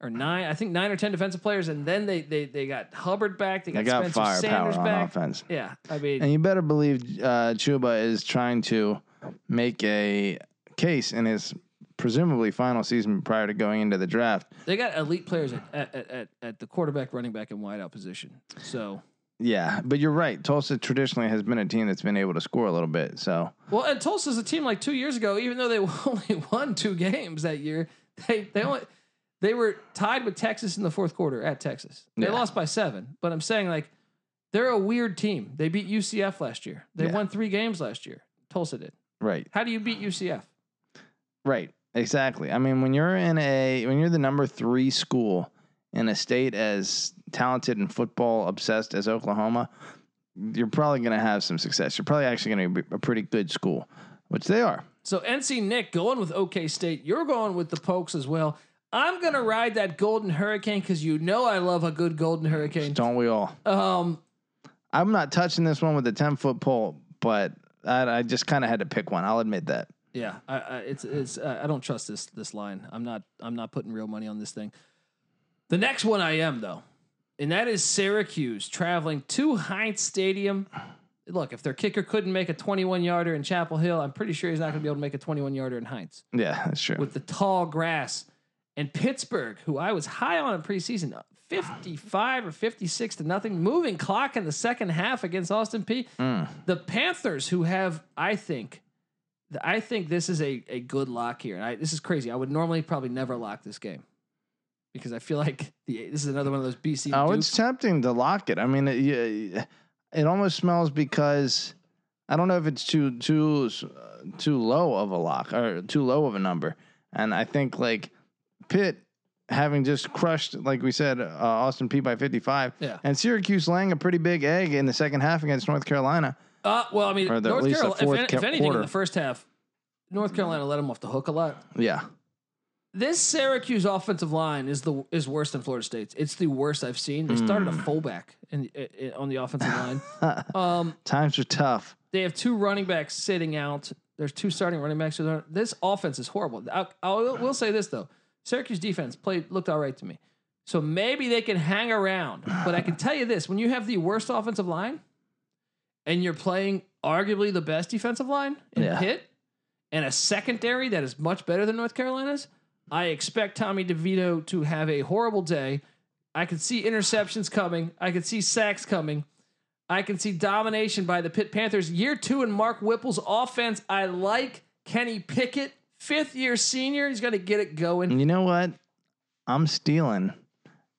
or nine, I think nine or 10 defensive players. And then they they, they got Hubbard back. They got, They got Spencer firepower Sanders on back. offense. Yeah. I mean, And you better believe uh, Chuba is trying to make a case in his presumably final season prior to going into the draft. they got elite players at, at, at, at, at the quarterback, running back, and wideout position. So, Yeah, but you're right. Tulsa traditionally has been a team that's been able to score a little bit. So well, and Tulsa's a team like two years ago, even though they only won two games that year, they, they only. They were tied with Texas in the fourth quarter at Texas. They Yeah. lost by seven, but I'm saying like they're a weird team. They beat UCF last year. They Yeah. won three games last year. Tulsa did. right, How do you beat UCF? right, exactly. I mean, when you're in a when you're the number three school in a state as talented and football obsessed as Oklahoma, you're probably going to have some success. You're probably actually going to be a pretty good school, which they are. So NC Nick going with OK State. You're going with the Pokes as well. I'm gonna ride that Golden Hurricane because you know I love a good Golden Hurricane. Don't we all? Um, I'm not touching this one with a 10 foot pole, but I, I just kind of had to pick one. I'll admit that. yeah, I, I, it's it's uh, I don't trust this this line. I'm not I'm not putting real money on this thing. The next one I am though. and that is Syracuse traveling to Heinz Stadium. Look, if their kicker couldn't make a 21 yarder in Chapel Hill, I'm pretty sure he's not going to be able to make a 21 yarder in Heinz Yeah, that's true. with the tall grass. And Pittsburgh, who I was high on in preseason, 55 or 56 to nothing, moving clock in the second half against Austin Peay. Mm. The Panthers, who have, I think, I think this is a, a good lock here. And I, this is crazy. I would normally probably never lock this game because I feel like the this is another one of those BC. Oh, Duke- it's tempting to lock it. I mean, it, it almost smells because I don't know if it's too too uh, too low of a lock or too low of a number. And I think like Pitt having just crushed, like we said, uh, Austin Peay by 55, Yeah. and Syracuse laying a pretty big egg in the second half against North Carolina. Uh, well, I mean, the- North Carolina. If, any- if anything, quarter. in the first half, North Carolina let them off the hook a lot. Yeah, This Syracuse offensive line is the is worse than Florida State's. It's the worst I've seen. They started a Hmm. fullback in, in, on the offensive line. Um, times are tough. they have two running backs sitting out. There's two starting running backs. This offense is horrible. I, I will say this though: Syracuse defense played looked all right to me. So maybe they can hang around. But I can tell you this: when you have the worst offensive line, and you're playing arguably the best defensive line in Yeah. Pitt, and a secondary that is much better than North Carolina's, I expect Tommy DeVito to have a horrible day. I can see interceptions coming. I can see sacks coming. I can see domination by the Pitt Panthers. Year two in Mark Whipple's offense. I like Kenny Pickett, fifth year senior. He's going to get it going. You know what? I'm stealing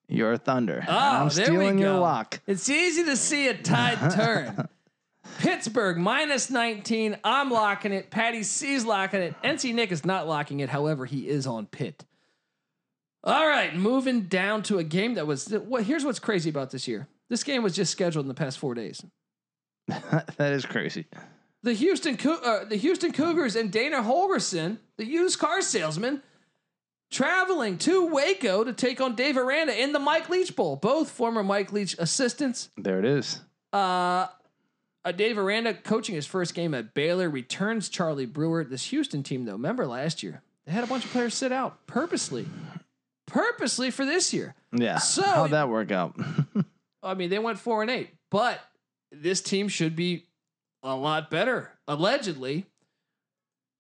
your thunder. Oh, I'm there we stealing your go. lock. It's easy to see a tide turn. Pittsburgh minus 19. I'm locking it. Patty C's locking it. NC Nick is not locking it. However, he is on Pitt. All right, moving down to a game that was. Well, here's what's crazy about this year. This game was just scheduled in the past four days. that is crazy. The Houston Cou- uh, the Houston Cougars and Dana Holgorsen, the used car salesman, traveling to Waco to take on Dave Aranda in the Mike Leach Bowl. Both former Mike Leach assistants. There it is. Uh, uh, Dave Aranda coaching his first game at Baylor returns Charlie Brewer. This Houston team, though, remember last year they had a bunch of players sit out purposely, purposely for this year. Yeah. So- how'd that work out? I mean, they went four and eight, but this team should be a lot better, allegedly,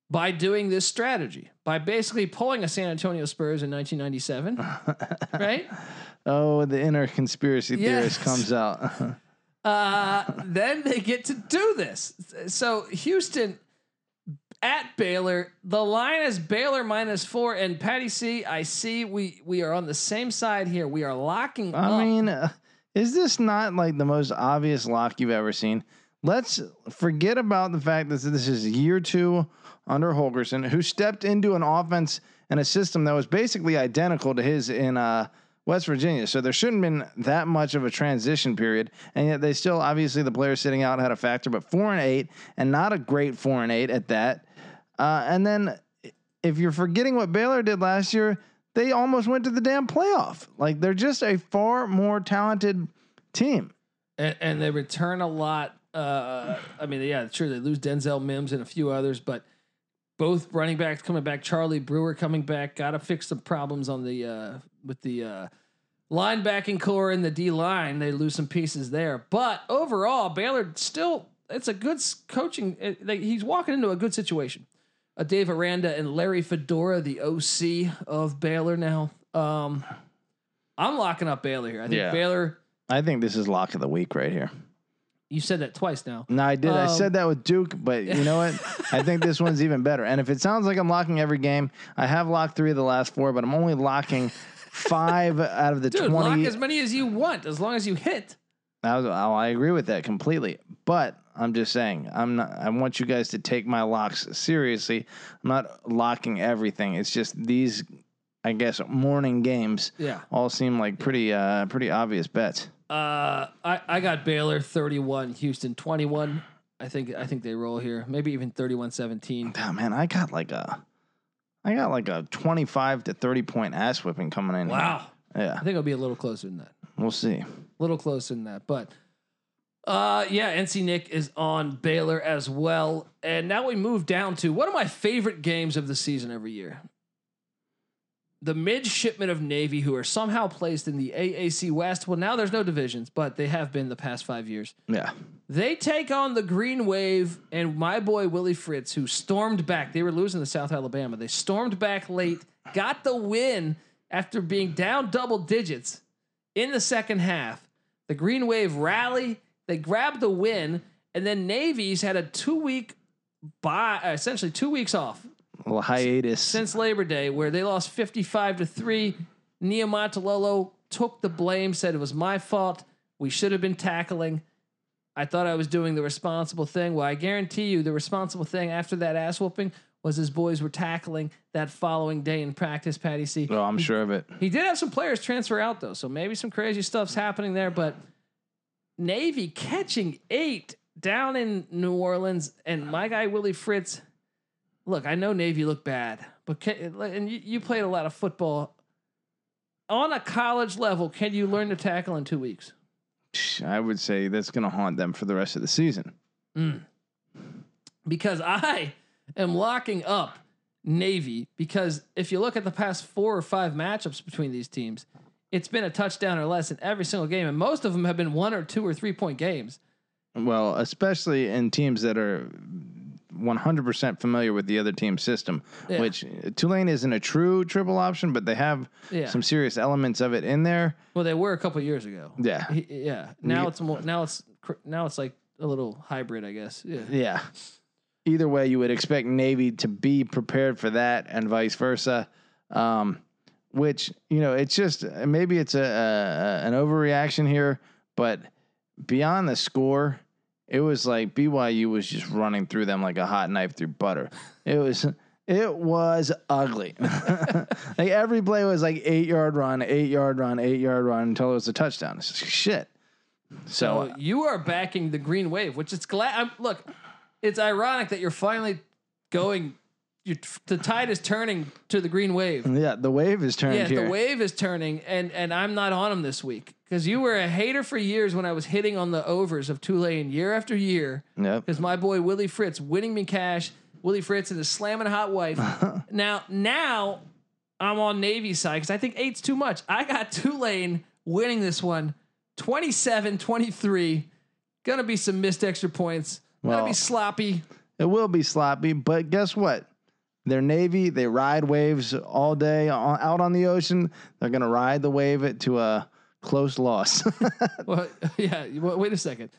by doing this strategy, by basically pulling a San Antonio Spurs in 1997, right? oh, the inner conspiracy theorist comes out. Uh, then they get to do this. So Houston at Baylor, the line is Baylor minus four, and Patty C. I see we we are on the same side here. We are locking. I up. mean, uh, is this not like the most obvious lock you've ever seen? Let's forget about the fact that this is year two under Holgorsen, who stepped into an offense and a system that was basically identical to his in uh, West Virginia. So there shouldn't have been that much of a transition period. And yet they still, obviously, the players sitting out had a factor, but four and eight, and not a great four and eight at that. Uh, and then if you're forgetting what Baylor did last year, they almost went to the damn playoff. Like they're just a far more talented team. and, and they return a lot. Uh, I mean, yeah, sure they lose Denzel Mims and a few others, but both running backs coming back. Charlie Brewer coming back. Got to fix some problems on the uh, with the uh, linebacking corps and the D line. They lose some pieces there, but overall, Baylor still it's a good coaching. It, like, he's walking into a good situation. Uh, Dave Aranda and Larry Fedora, the OC of Baylor now. Um, I'm locking up Baylor here. I think Yeah. Baylor. I think this is lock of the week right here. You said that twice now. No, I did. I Um, said that with Duke, but you know what? I think this one's even better. And if it sounds like I'm locking every game, I have locked three of the last four, but I'm only locking five out of the Dude, 20. lock as many as you want, as long as you hit. I, was, oh, I agree with that completely. But I'm just saying, I'm not. I want you guys to take my locks seriously. I'm not locking everything. It's just these, I guess, morning games Yeah. all seem like pretty, uh, pretty obvious bets. Uh, I, I got Baylor 31, Houston 21. I think I think they roll here. Maybe even 31-17. Oh, man, I got like a, I got like a 25 to 30 point ass whipping coming in. here. Wow. Yeah, I think it'll be a little closer than that. we'll see. A little closer than that. But uh yeah, NC Nick is on Baylor as well. And now we move down to one of my favorite games of the season every year. The midshipmen of Navy who are somehow placed in the AAC West. Well, now there's no divisions, but they have been the past five years. Yeah. They take on the Green Wave and my boy Willie Fritz, who stormed back. They were losing to South Alabama. They stormed back late, got the win after being down double digits in the second half. The Green Wave rally, they grabbed the win, and then Navy's had a two week bye, uh, essentially two weeks off little hiatus. since Labor Day, where they lost 55 to 3. Niumatalolo took the blame, said it was my fault. We should have been tackling. I thought I was doing the responsible thing. Well, I guarantee you the responsible thing after that ass whooping was his boys were tackling that following day in practice, Patty C. oh, I'm sure of it. He did have some players transfer out though, so maybe some crazy stuff's happening there. But Navy catching eight down in New Orleans, and my guy Willie Fritz. Look, I know Navy looked bad, but can, and you, you played a lot of football on a college level. Can you learn to tackle in two weeks? I would say that's going to haunt them for the rest of the season. Mm. because I am locking up Navy because if you look at the past four or five matchups between these teams, it's been a touchdown or less in every single game, and most of them have been one or two or three point games. Well, especially in teams that are 100% familiar with the other team's system, Yeah. which Tulane isn't a true triple option, but they have Yeah. some serious elements of it in there. Well, they were a couple years ago. Yeah. He- yeah. Now it's more. Now it's now it's like a little hybrid, I guess. Yeah. Yeah. Either way, you would expect Navy to be prepared for that and vice versa. Um, which, you know, it's just maybe it's a, a an overreaction here, but beyond the score, it was like BYU was just running through them like a hot knife through butter. It was it was ugly. like every play was like eight yard run, eight yard run, eight yard run until it was a touchdown. It's just shit. So, So uh, you are backing the Green Wave, which it's glad. I'm, look, it's ironic that you're finally going. You, the tide is turning to the Green Wave. yeah, the wave is turning. Yeah, here. the wave is turning, and and I'm not on them this week because you were a hater for years when I was hitting on the overs of Tulane year after year. Yep. Because my boy Willie Fritz winning me cash, Willie Fritz and his slamming hot wife. now now I'm on Navy side because I think eight's too much. I got Tulane winning this one, 27-23. Gonna be some missed extra points. Gonna be sloppy. It will be sloppy, but guess what? They're Navy. They ride waves all day on, out on the ocean. They're going to ride the wave to a close loss. Well, yeah. well, Wait a second.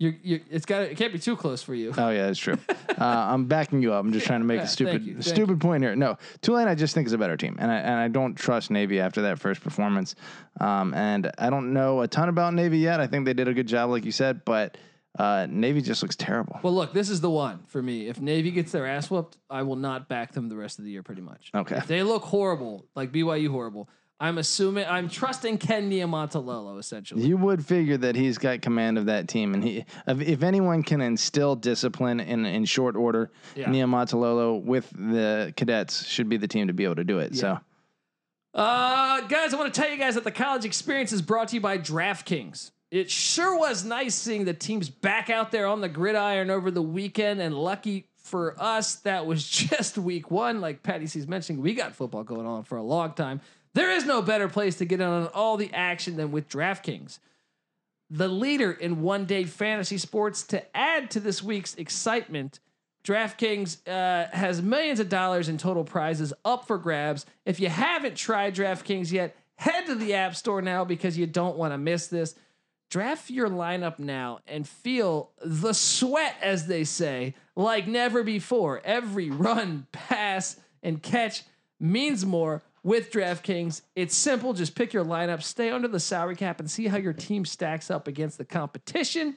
You're, you're, it's got it can't be too close for you. oh, yeah, that's true. Uh, I'm backing you up. I'm just trying to make Yeah, a stupid you, stupid point here. No, Tulane, I just think is a better team, and I and I don't trust Navy after that first performance. Um, and I don't know a ton about Navy yet. I think they did a good job, like you said, but uh, Navy just looks terrible. Well, look, this is the one for me. If Navy gets their ass whooped, I will not back them the rest of the year, pretty much. Okay. If they look horrible, like BYU horrible, I'm assuming I'm trusting Ken Niumatalolo essentially. You would figure that he's got command of that team, and he, if, if anyone can instill discipline in in short order, Yeah. Niumatalolo with the cadets should be the team to be able to do it. So, Uh, guys, I want to tell you guys that the college experience is brought to you by DraftKings. It sure was nice seeing the teams back out there on the gridiron over the weekend, and lucky for us, that was just week one. Like Patty C's mentioning, we got football going on for a long time. There is no better place to get in on all the action than with DraftKings, the leader in one day fantasy sports. To add to this week's excitement, DraftKings uh, has millions of dollars in total prizes up for grabs. If you haven't tried DraftKings yet, head to the App Store now because you don't want to miss this. Draft your lineup now and feel the sweat, as they say, like never before. Every run, pass, and catch means more with DraftKings. It's simple. Just pick your lineup, stay under the salary cap, and see how your team stacks up against the competition.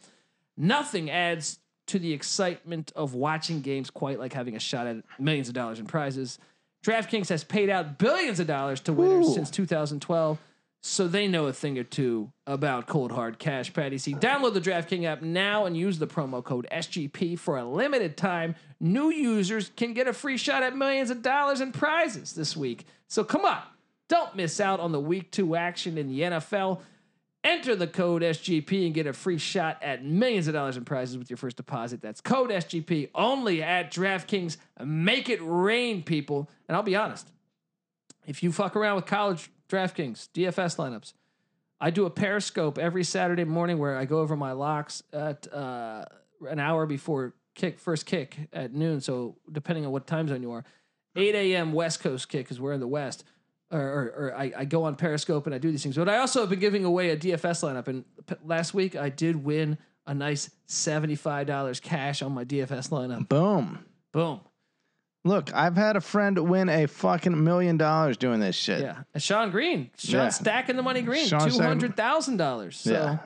Nothing adds to the excitement of watching games quite like having a shot at millions of dollars in prizes. DraftKings has paid out billions of dollars to winners Ooh. since 2012, so they know a thing or two about cold hard cash. Patty C. Download the DraftKings app now and use the promo code SGP for a limited time. New users can get a free shot at millions of dollars in prizes this week. So come on, don't miss out on the week two action in the NFL. Enter the code SGP and get a free shot at millions of dollars in prizes with your first deposit. That's code SGP only at DraftKings. Make it rain, people. And I'll be honest, If you fuck around with college DraftKings, DFS lineups, I do a Periscope every Saturday morning where I go over my locks at uh, an hour before kick first kick at noon. So depending on what time zone you are, 8 a.m. West Coast kick because we're in the West. Or, or, or I, I go on Periscope and I do these things. But I also have been giving away a DFS lineup. And p- last week I did win a nice $75 cash on my DFS lineup. Boom. Boom. Look, I've had a friend win a fucking million dollars doing this shit. Yeah. And Sean Green, Sean Yeah. stacking the money green, Sean $200,000. So Yeah.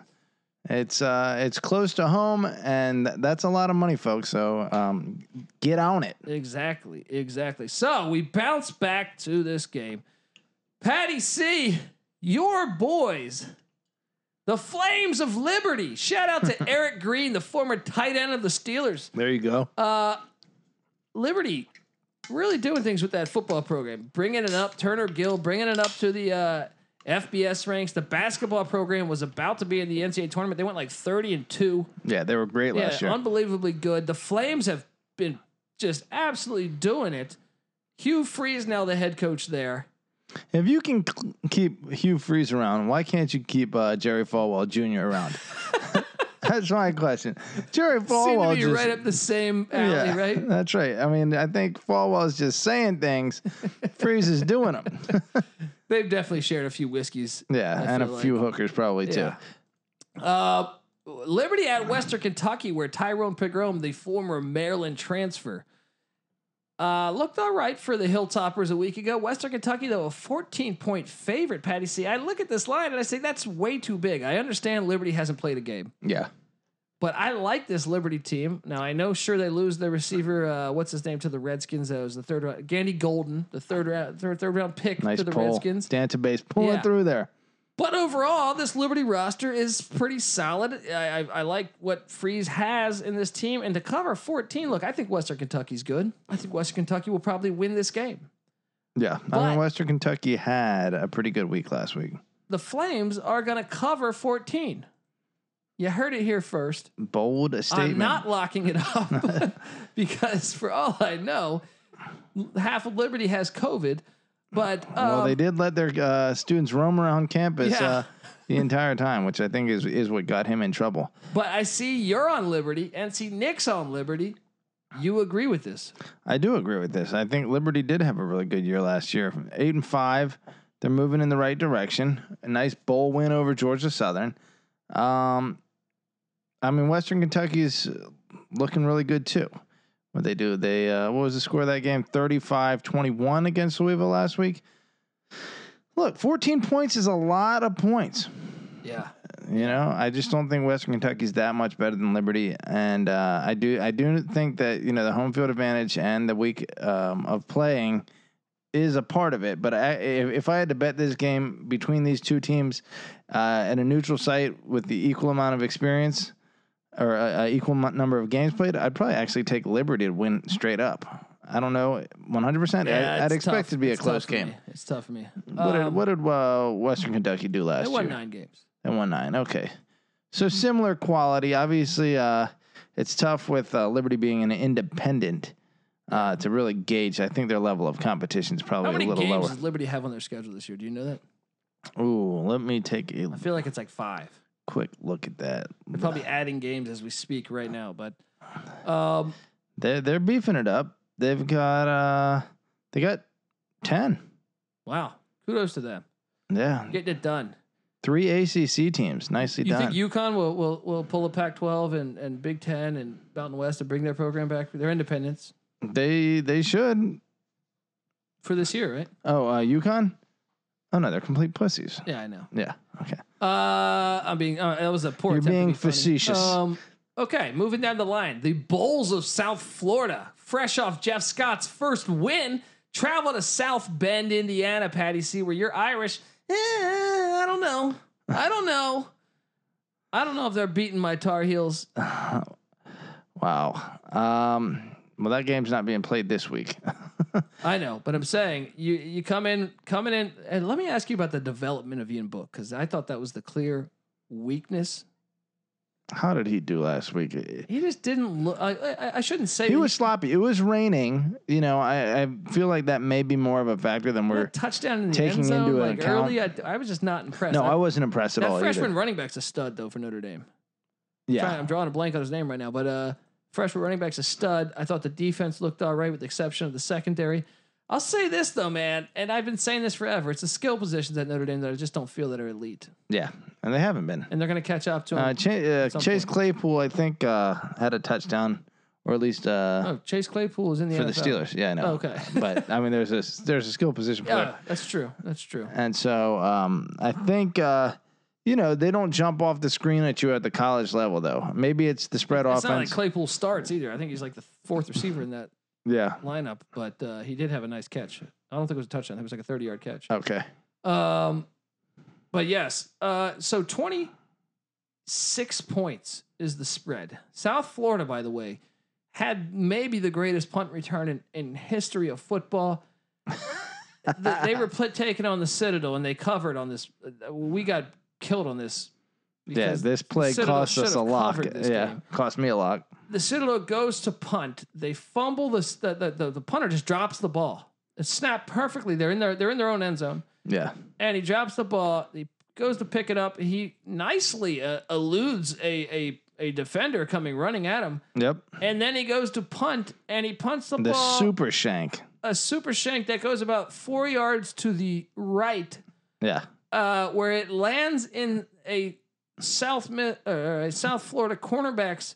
It's uh it's close to home and that's a lot of money, folks. So um get on it. Exactly, exactly. So we bounce back to this game. Patty C, your boys, the Flames of Liberty. Shout out to Eric Green, the former tight end of the Steelers. There you go. Uh, Liberty really doing things with that football program, bringing it up. Turner Gill bringing it up to the uh, FBS ranks. The basketball program was about to be in the NCAA tournament. They went like thirty and two. Yeah, they were great Yeah, last year. unbelievably good. The Flames have been just absolutely doing it. Hugh Freeze now the head coach there. if you can keep Hugh Freeze around, why can't you keep uh, Jerry Falwell Jr. around? That's my question. Jerry Seem Falwell to be just right up the same alley, yeah, right? That's right. I mean, I think Falwell's just saying things. Freeze is doing them. They've definitely shared a few whiskeys. yeah, I and a feel few hookers probably too. Uh, Liberty at Western Kentucky, where Tyrone Pigrome, the former Maryland transfer, uh, looked all right for the Hilltoppers a week ago. Western Kentucky, though, a 14 point favorite, Patty C. I look at this line and I say, that's way too big. I understand Liberty hasn't played a game, Yeah. but I like this Liberty team. Now, I know, sure, they lose their receiver, uh, what's his name, to the Redskins. That was the third round. Gandy Golden, the third round, third, third round pick Nice to the pull. Redskins. Database pulling Yeah. through there. But overall, this Liberty roster is pretty solid. I, I, I like what Freeze has in this team. And to cover 14, look, I think Western Kentucky's good. I think Western Kentucky will probably win this game. Yeah. I But- mean, Western Kentucky had a pretty good week last week. The Flames are going to cover 14. You heard it here first. Bold statement. I'm not locking it up because, for all I know, half of Liberty has COVID. But um, well, they did let their uh, students roam around campus Yeah. uh, the entire time, which I think is is what got him in trouble. but I see you're on Liberty and see Nick's on Liberty. You agree with this? I do agree with this. I think Liberty did have a really good year last year. Eight and five, they're moving in the right direction. A nice bowl win over Georgia Southern. Um, I mean, Western Kentucky's looking really good too. What they do? They uh, what was the score of that game? 35-21 against Louisville last week. Look, 14 points is a lot of points. Yeah. You know, I just don't think Western Kentucky's that much better than Liberty, and uh, I do I do think that you know the home field advantage and the week um, of playing is a part of it. But I, if, if I had to bet this game between these two teams uh, at a neutral site with the equal amount of experience or a, a equal number of games played, I'd probably actually take Liberty to win straight up. I don't know, 100. percent Yeah, I'd expect tough. it to be It's a close game. It's tough for me. What did Um, what did uh, Western Kentucky do last They year? won nine games. They won nine. Okay. So similar quality. Obviously, uh, it's tough with uh, Liberty being an independent uh, to really gauge. I think their level of competition is probably a little games lower. does Liberty have on their schedule this year? Do you know that? Ooh, let me take a I feel like it's like five. Quick look at that. They're probably adding games as we speak right now, but um, They're they're beefing it up. They've got uh, they got ten. wow, kudos to them Yeah, getting it done. three ACC teams. Nicely You done. You think UConn will will will pull a Pac-12 and and Big Ten and Mountain West to bring their program back? Their independence they they should. for this year, right? Oh, uh, UConn. Oh no, they're complete pussies. Yeah, I know. Yeah. Okay. Uh, I'm being. Uh, that was a poor. You're attempt to being be funny. facetious. Um, okay, moving down the line, the Bulls of South Florida, fresh off Jeff Scott's first win, travel to South Bend, Indiana. Patty C, where you're Irish. Eh, I don't know. I don't know. I don't know if they're beating my Tar Heels. Wow. Um, well, that game's not being played this week. I know, but I'm saying you you come in coming in, and let me ask you about the development of Ian Book because I thought that was the clear weakness how did he do last week? He just didn't look. I, I, I shouldn't say He was sloppy. It was raining. You know, I, I feel like that may be more of a factor than we're. touchdown in the taking end zone into like account- early. I, I was just not impressed. No, I- wasn't impressed at that all. freshman either. running back's a stud though for Notre Dame. Yeah, Trying- I'm drawing a blank on his name right now, but uh, freshman running back's a stud. I thought the defense looked all right with the exception of the secondary. I'll say this though, man, and I've been saying this forever. It's the skill positions at Notre Dame that I just don't feel that are elite, yeah, and they haven't been. and they're going to catch up to him. Uh, uh, some Chase point. Claypool, I think, uh, had a touchdown, or at least uh, oh, Chase Claypool is in the for the NFL. Steelers. Yeah, I know. Oh, okay. but I mean, there's a there's a skill position player. Yeah, that's true. That's true. And so um, I think, uh, you know, they don't jump off the screen at you at the college level, though. Maybe it's the spread It's not like. Claypool starts either. I think he's like the fourth receiver in that yeah. lineup, but uh, he did have a nice catch. I don't think it was a touchdown. I think it was like a 30 yard catch. Okay. Um, but yes, uh, so 26 points is the spread. South Florida, by the way, had maybe the greatest punt return in, in history of football. Th- they were put, taken on the Citadel and they covered on this. uh, We got killed on this. Yeah, this play Citadel cost us a lot. Yeah, game. cost me a lot. the Citadel goes to punt. They fumble this. The, the, the, the punter just drops the ball. It snapped perfectly. They're in their they're in their own end zone, Yeah. and he drops the ball. He goes to pick it up. He nicely uh, eludes a, a a defender coming running at him, Yep. and then he goes to punt, and he punts the, The ball The super shank. a super shank that goes about four yards to the right, Yeah. Uh, where it lands in a South uh, South Florida cornerback's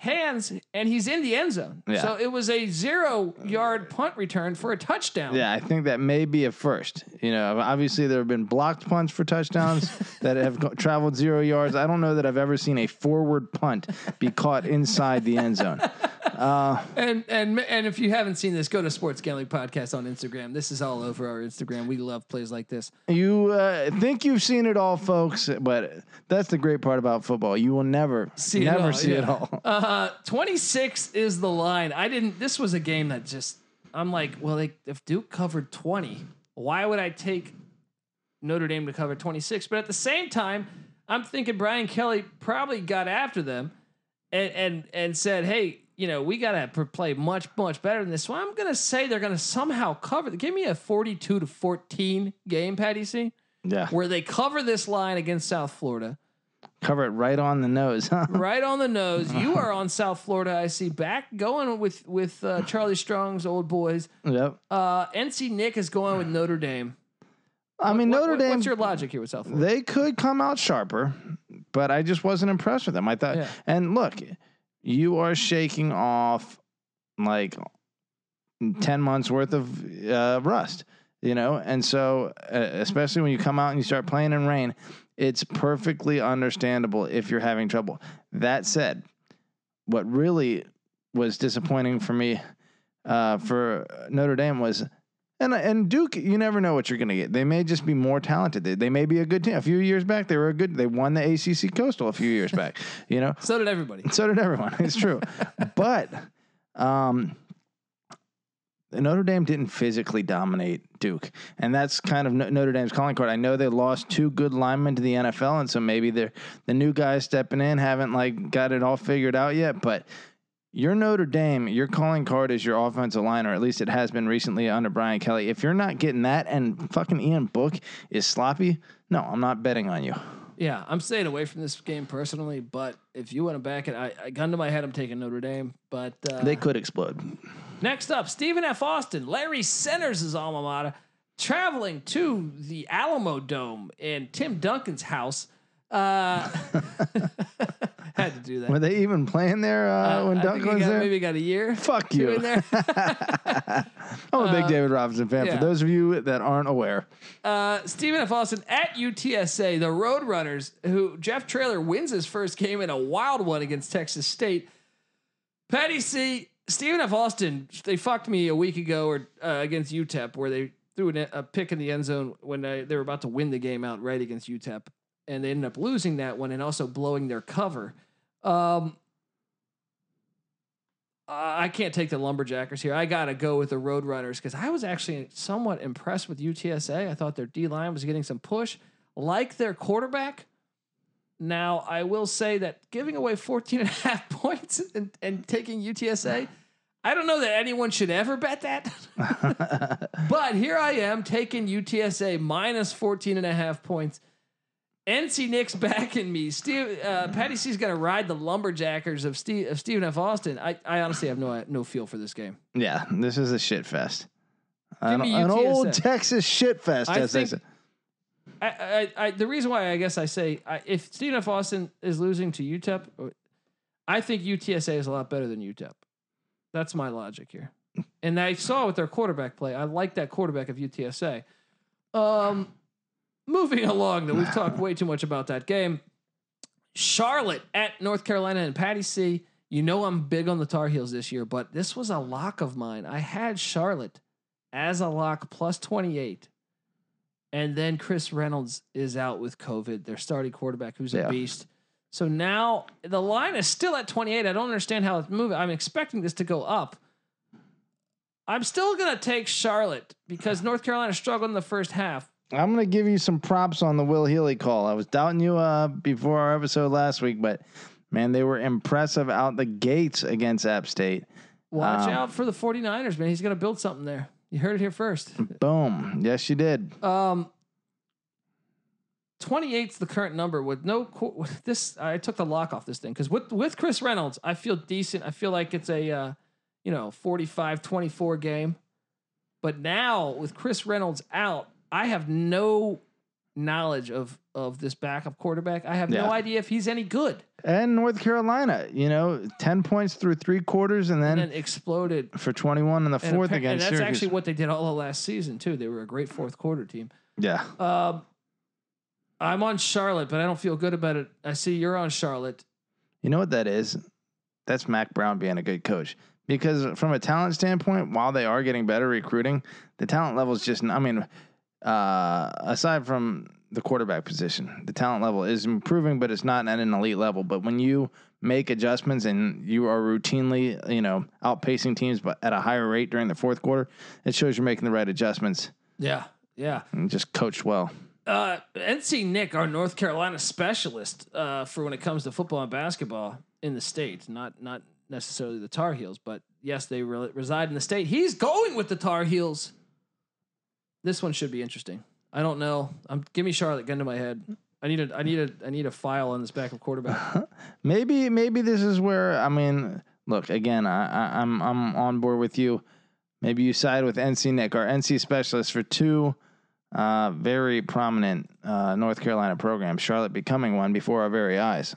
hands, and he's in the end zone. Yeah. So it was a zero yard punt return for a touchdown. Yeah, I think that may be a first. You know, obviously there have been blocked punts for touchdowns that have traveled zero yards. I don't know that I've ever seen a forward punt be caught inside the end zone. And and and if you haven't seen this, go to Sports Gambling Podcast on Instagram. This is all over our Instagram. We love plays like this. You uh, think you've seen it all, folks, but that's the great part about football. You will never, See it never all, see it all. Uh, 26 is the line. I didn't. This was a game that just. I'm like, well, they, if Duke covered 20, why would I take Notre Dame to cover 26? But at the same time, I'm thinking Brian Kelly probably got after them and and and said, hey, you know, we got to play much much better than this. So I'm gonna say they're gonna somehow cover. Give me a 42 to 14 game, Patty C, Yeah, where they cover this line against South Florida cover it right on the nose. Huh? right on the nose. You are on South Florida. I see back going with with uh, Charlie Strong's old boys. yep. Uh, NC Nick is going with Notre Dame. I mean, What- Notre what- Dame. What's your logic here with South Florida? they could come out sharper, but I just wasn't impressed with them. I thought, Yeah. and look, you are shaking off like ten months worth of uh, rust, you know, and so uh, especially when you come out and you start playing in rain, it's perfectly understandable if you're having trouble. That said, what really was disappointing for me uh, for Notre Dame was. And, and Duke, you never know what you're going to get. They may just be more talented. They, they may be a good team. A few years back, they were a good. They won the ACC Coastal a few years back. You know, So did everybody. so did everyone. It's true, but um, Notre Dame didn't physically dominate Duke, and that's kind of Notre Dame's calling card. I know they lost two good linemen to the NFL, and so maybe they're the new guys stepping in haven't like got it all figured out yet, but. Your Notre Dame, your calling card is your offensive line, or at least it has been recently under Brian Kelly. If you're not getting that and fucking Ian Book is sloppy, no, I'm not betting on you. Yeah, I'm staying away from this game personally. But if you want to back it, I, I gun to my head, I'm taking Notre Dame. But uh, They could explode. Next up, Stephen F. Austin, Larry Centers' alma mater, traveling to the Alamodome in Tim Duncan's house. Uh, had to do that. Were they even playing there uh, when I Dunk was got, there? maybe got a year. Fuck you. in there. I'm a big David Robinson fan. Uh, yeah. For those of you that aren't aware, Uh, Stephen F. Austin at UTSA, the Roadrunners, who Jeff Traylor wins his first game in a wild one against Texas State. Patty C. Stephen F. Austin, they fucked me a week ago or uh, against UTEP, where they threw an, a pick in the end zone when they, they were about to win the game outright against UTEP, and they ended up losing that one and also blowing their cover. Um, I can't take the Lumberjackers here. I got to go with the Roadrunners because I was actually somewhat impressed with UTSA. I thought their D line was getting some push, like their quarterback. Now, I will say that giving away 14 and a half points and, and taking UTSA, I don't know that anyone should ever bet that. but here I am taking UTSA minus 14 and a half points. NC Nick's backing me. Steve, uh, Patty C's going to ride the lumberjackers of Steve of Stephen F. Austin. I, I honestly have no no feel for this game. Yeah, this is a shit fest. An, me an old UTSA. Texas shit fest, I as they think- say. I, I, I the reason why I guess I say I, if Stephen F. Austin is losing to UTEP, I think UTSA is a lot better than UTEP. That's my logic here. And I saw with their quarterback play, I like that quarterback of UTSA. Um, moving along, though, we've talked way too much about that game. Charlotte at North Carolina and Patty C. You know I'm big on the Tar Heels this year, but this was a lock of mine. I had Charlotte as a lock plus 28. And then Chris Reynolds is out with COVID, their starting quarterback, who's Yeah. a beast. So now the line is still at 28. I don't understand how it's moving. I'm expecting this to go up. I'm still going to take Charlotte because North Carolina struggled in the first half. I'm gonna give you some props on the Will Healy call. I was doubting you uh, before our episode last week, but man, they were impressive out the gates against App State. Watch Um, out for the 49ers, man. He's going to build something there. You heard it here first. Boom. Yes, you did. Um, 28's the current number with no with this. I took the lock off this thing because with with Chris Reynolds, I feel decent. I feel like it's a uh, you know 45-24 game. But now with Chris Reynolds out, I have no knowledge of of this backup quarterback. I have Yeah. no idea if he's any good. And North Carolina, you know, 10 points through three quarters and then, And then exploded. for 21 in the fourth against and that's Syracuse. actually what they did all of last season too. They were a great fourth quarter team. yeah. Um, I'm on Charlotte, but I don't feel good about it. I see you're on Charlotte. You know what that is? That's Mack Brown being a good coach. Because from a talent standpoint, while they are getting better recruiting, the talent level is just, I mean, uh, aside from the quarterback position, the talent level is improving, but it's not at an elite level. But when you make adjustments and you are routinely, you know, outpacing teams but at a higher rate during the fourth quarter, it shows you're making the right adjustments Yeah, yeah. and just coached well. Uh, NC Nick, our North Carolina specialist uh, for when it comes to football and basketball in the state, not not necessarily the Tar Heels, but yes, they re- reside in the state. He's going with the Tar Heels. This one should be interesting. I don't know. I'm give me Charlotte. Gun to my head. I need a I need a I need a file on this backup quarterback. Maybe maybe this is where I mean, look again. I, I, I'm I'm on board with you. Maybe you side with NC Nick, our NC specialist for two uh, very prominent uh, North Carolina programs. Charlotte becoming one before our very eyes,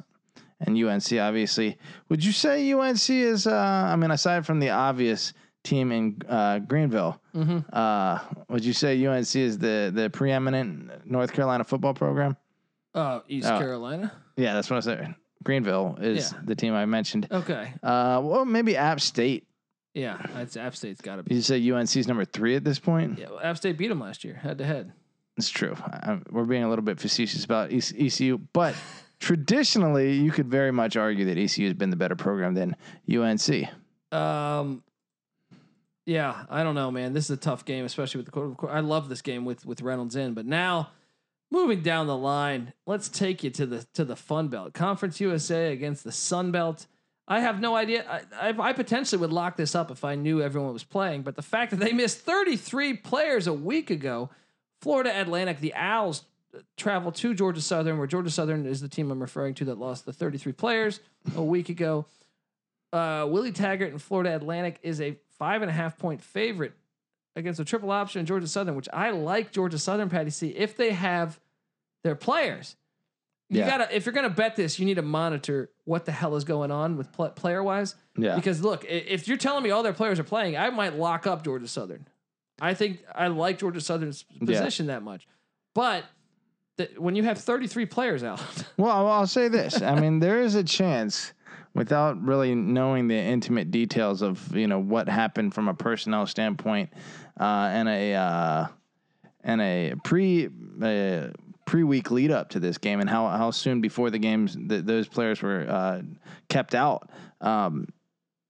and UNC obviously. Would you say UNC is? Uh, I mean, aside from the obvious team in uh, Greenville, mm-hmm. uh, would you say UNC is the the preeminent North Carolina football program? Uh, East Oh. Carolina. Yeah, that's what I said. Greenville is Yeah. the team I mentioned. Okay. Uh, well, maybe App State. Yeah, that's App State's got to be. You say UNC's number three at this point. Yeah, well, App State beat them last year, head to head. It's true. I, we're being a little bit facetious about ECU, but traditionally, you could very much argue that ECU has been the better program than UNC. Um, yeah, I don't know, man. This is a tough game, especially with the quarter. I love this game with with Reynolds in, but now moving down the line, let's take you to the to the Fun Belt Conference USA against the Sun Belt. I have no idea. I, I, I potentially would lock this up if I knew everyone was playing, but the fact that they missed 33 players a week ago, Florida Atlantic, the Owls uh, travel to Georgia Southern, where Georgia Southern is the team I'm referring to that lost the 33 players a week ago. Uh, Willie Taggart and Florida Atlantic is a five and a half point favorite against a triple option in Georgia Southern, which I like Georgia Southern, Patty C, if they have their players. You Yeah. gotta if you're gonna bet this, you need to monitor what the hell is going on with pl- player wise. Yeah. Because look, if you're telling me all their players are playing, I might lock up Georgia Southern. I think I like Georgia Southern's position that much, but the, when you have 33 players out, Well, I'll say this. I mean, there is a chance, without really knowing the intimate details of you know what happened from a personnel standpoint, uh, and a uh, and a pre uh, pre week lead up to this game, and how how soon before the games th- those players were uh, kept out. Um,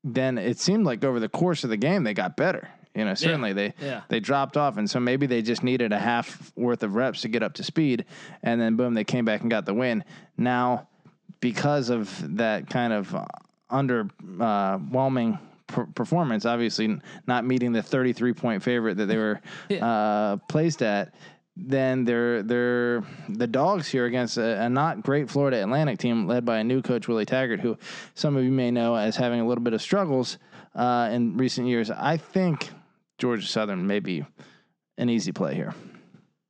then it seemed like over the course of the game they got better. You know, certainly they yeah. they dropped off, and so maybe they just needed a half worth of reps to get up to speed, and then boom, they came back and got the win. Now, because of that kind of uh, underwhelming per- performance, obviously not meeting the 33 point favorite that they were Yeah. uh, placed at, then they're they're the dogs here against a, a not great Florida Atlantic team led by a new coach Willie Taggart, who some of you may know as having a little bit of struggles uh, in recent years. I think Georgia Southern may be an easy play here.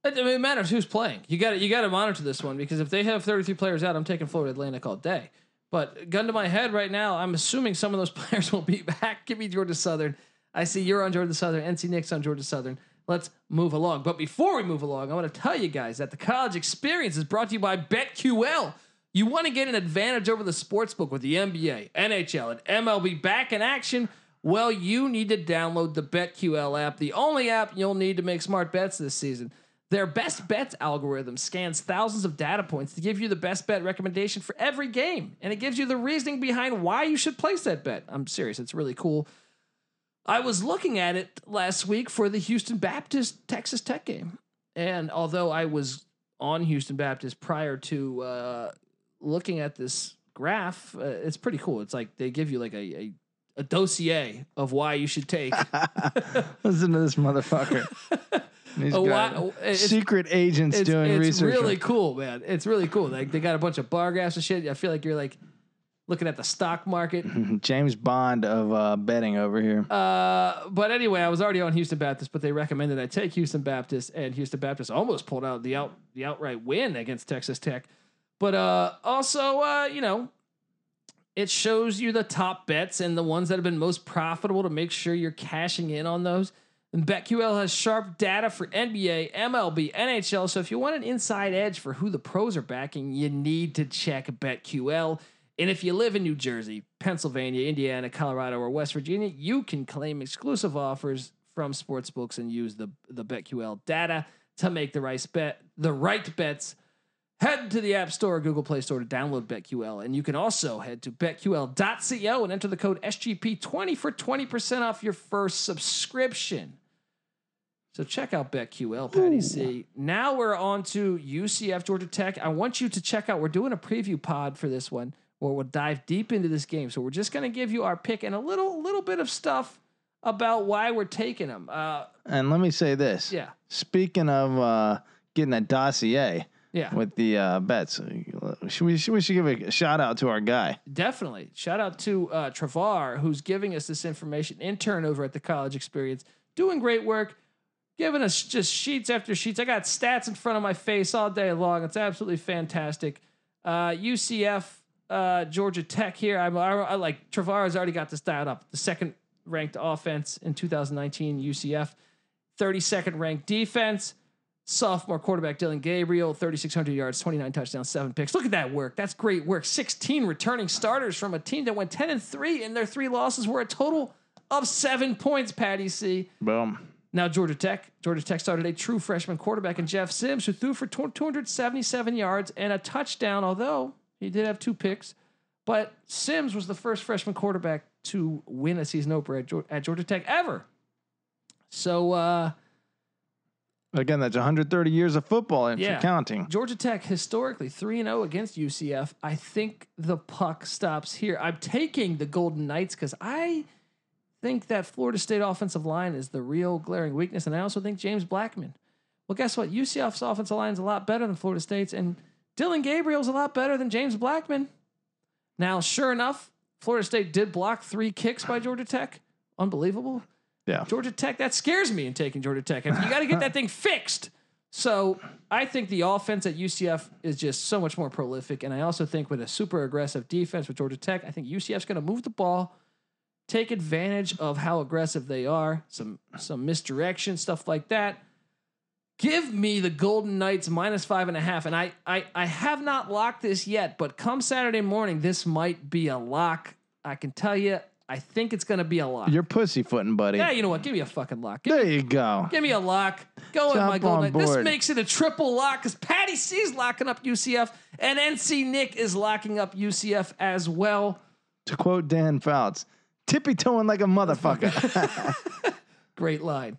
It, I mean, it matters who's playing. You got to you got to monitor this one because if they have 33 players out, I'm taking Florida Atlantic all day. But gun to my head right now, I'm assuming some of those players won't be back. Give me Georgia Southern. I see you're on Georgia Southern. NC Nick's on Georgia Southern. Let's move along. But before we move along, I want to tell you guys that the college experience is brought to you by BetQL. You want to get an advantage over the sports book with the NBA, NHL, and MLB back in action? Well, you need to download the BetQL app, the only app you'll need to make smart bets this season. Their best bets algorithm scans thousands of data points to give you the best bet recommendation for every game, and it gives you the reasoning behind why you should place that bet. I'm serious, it's really cool. I was looking at it last week for the Houston Baptist Texas Tech game. And although I was on Houston Baptist prior to uh, looking at this graph, uh, it's pretty cool. It's like they give you like a, a, a dossier of why you should take. Listen to this motherfucker. He's a why, secret agents it's, doing it's research. It's really cool, man. It's really cool. Like they got a bunch of bar graphs and shit. I feel like you're like looking at the stock market. James Bond of uh, betting over here. Uh, but anyway, I was already on Houston Baptist, but they recommended I take Houston Baptist, and Houston Baptist almost pulled out the out the outright win against Texas Tech. But uh, also, uh, you know, it shows you the top bets and the ones that have been most profitable to make sure you're cashing in on those. And BetQL has sharp data for NBA, MLB, NHL. So if you want an inside edge for who the pros are backing, you need to check BetQL. And if you live in New Jersey, Pennsylvania, Indiana, Colorado, or West Virginia, you can claim exclusive offers from sportsbooks and use the the BetQL data to make the right bet, the right bets. Head to the App Store or Google Play Store to download BetQL, and you can also head to betql.co and enter the code SGP20 for 20% off your first subscription. So check out BetQL, Patty C. Now we're on to UCF Georgia Tech. I want you to check out. We're doing a preview pod for this one where we'll dive deep into this game. So we're just going to give you our pick and a little little bit of stuff about why we're taking them. Uh, And let me say this. yeah, Speaking of uh, getting a dossier yeah, with the uh, bets, should we, should we should give a shout out to our guy. definitely. Shout out to uh, Travar who's giving us this information. Intern over at the College Experience, doing great work. Giving us just sheets after sheets. I got stats in front of my face all day long. It's absolutely fantastic. Uh, UCF uh, Georgia Tech here. I'm, I, I like Travara's already got this dialed up. The second ranked offense in 2019 UCF, 32nd ranked defense. Sophomore quarterback Dillon Gabriel, 3,600 yards, 29 touchdowns, seven picks. Look at that work. That's great work. 16 returning starters from a team that went 10 and three, and their three losses were a total of seven points. Patty C. Boom. Now Georgia Tech. Georgia Tech started a true freshman quarterback in Jeff Sims, who threw for 277 yards and a touchdown. Although he did have two picks, but Sims was the first freshman quarterback to win a season opener at, Georgia Tech ever. So uh, Again, that's 130 years of football if Yeah. counting. Georgia Tech historically 3 0 against UCF. I think the puck stops here. I'm taking the Golden Knights because I think that Florida State offensive line is the real glaring weakness. And I also think James Blackman. Well, guess what? UCF's offensive line is a lot better than Florida State's, and Dillon Gabriel's a lot better than James Blackman. Now, sure enough, Florida State did block three kicks by Georgia Tech. Unbelievable. Yeah. Georgia Tech, that scares me in taking Georgia Tech. You got to get that thing fixed. So I think the offense at UCF is just so much more prolific. And I also think with a super aggressive defense with Georgia Tech, I think UCF's going to move the ball, take advantage of how aggressive they are, some some misdirection, stuff like that. Give me the Golden Knights minus five and a half. And I, I, I have not locked this yet, but come Saturday morning, this might be a lock. I can tell you, I think it's going to be a lock. You're pussyfooting, buddy. yeah, you know what? Give me a fucking lock. Give, There you go. give me a lock. Go with my Golden Knights. This makes it a triple lock because Patty C's locking up UCF and NC Nick is locking up UCF as well. To quote Dan Fouts, tippy toeing like a motherfucker. Great line.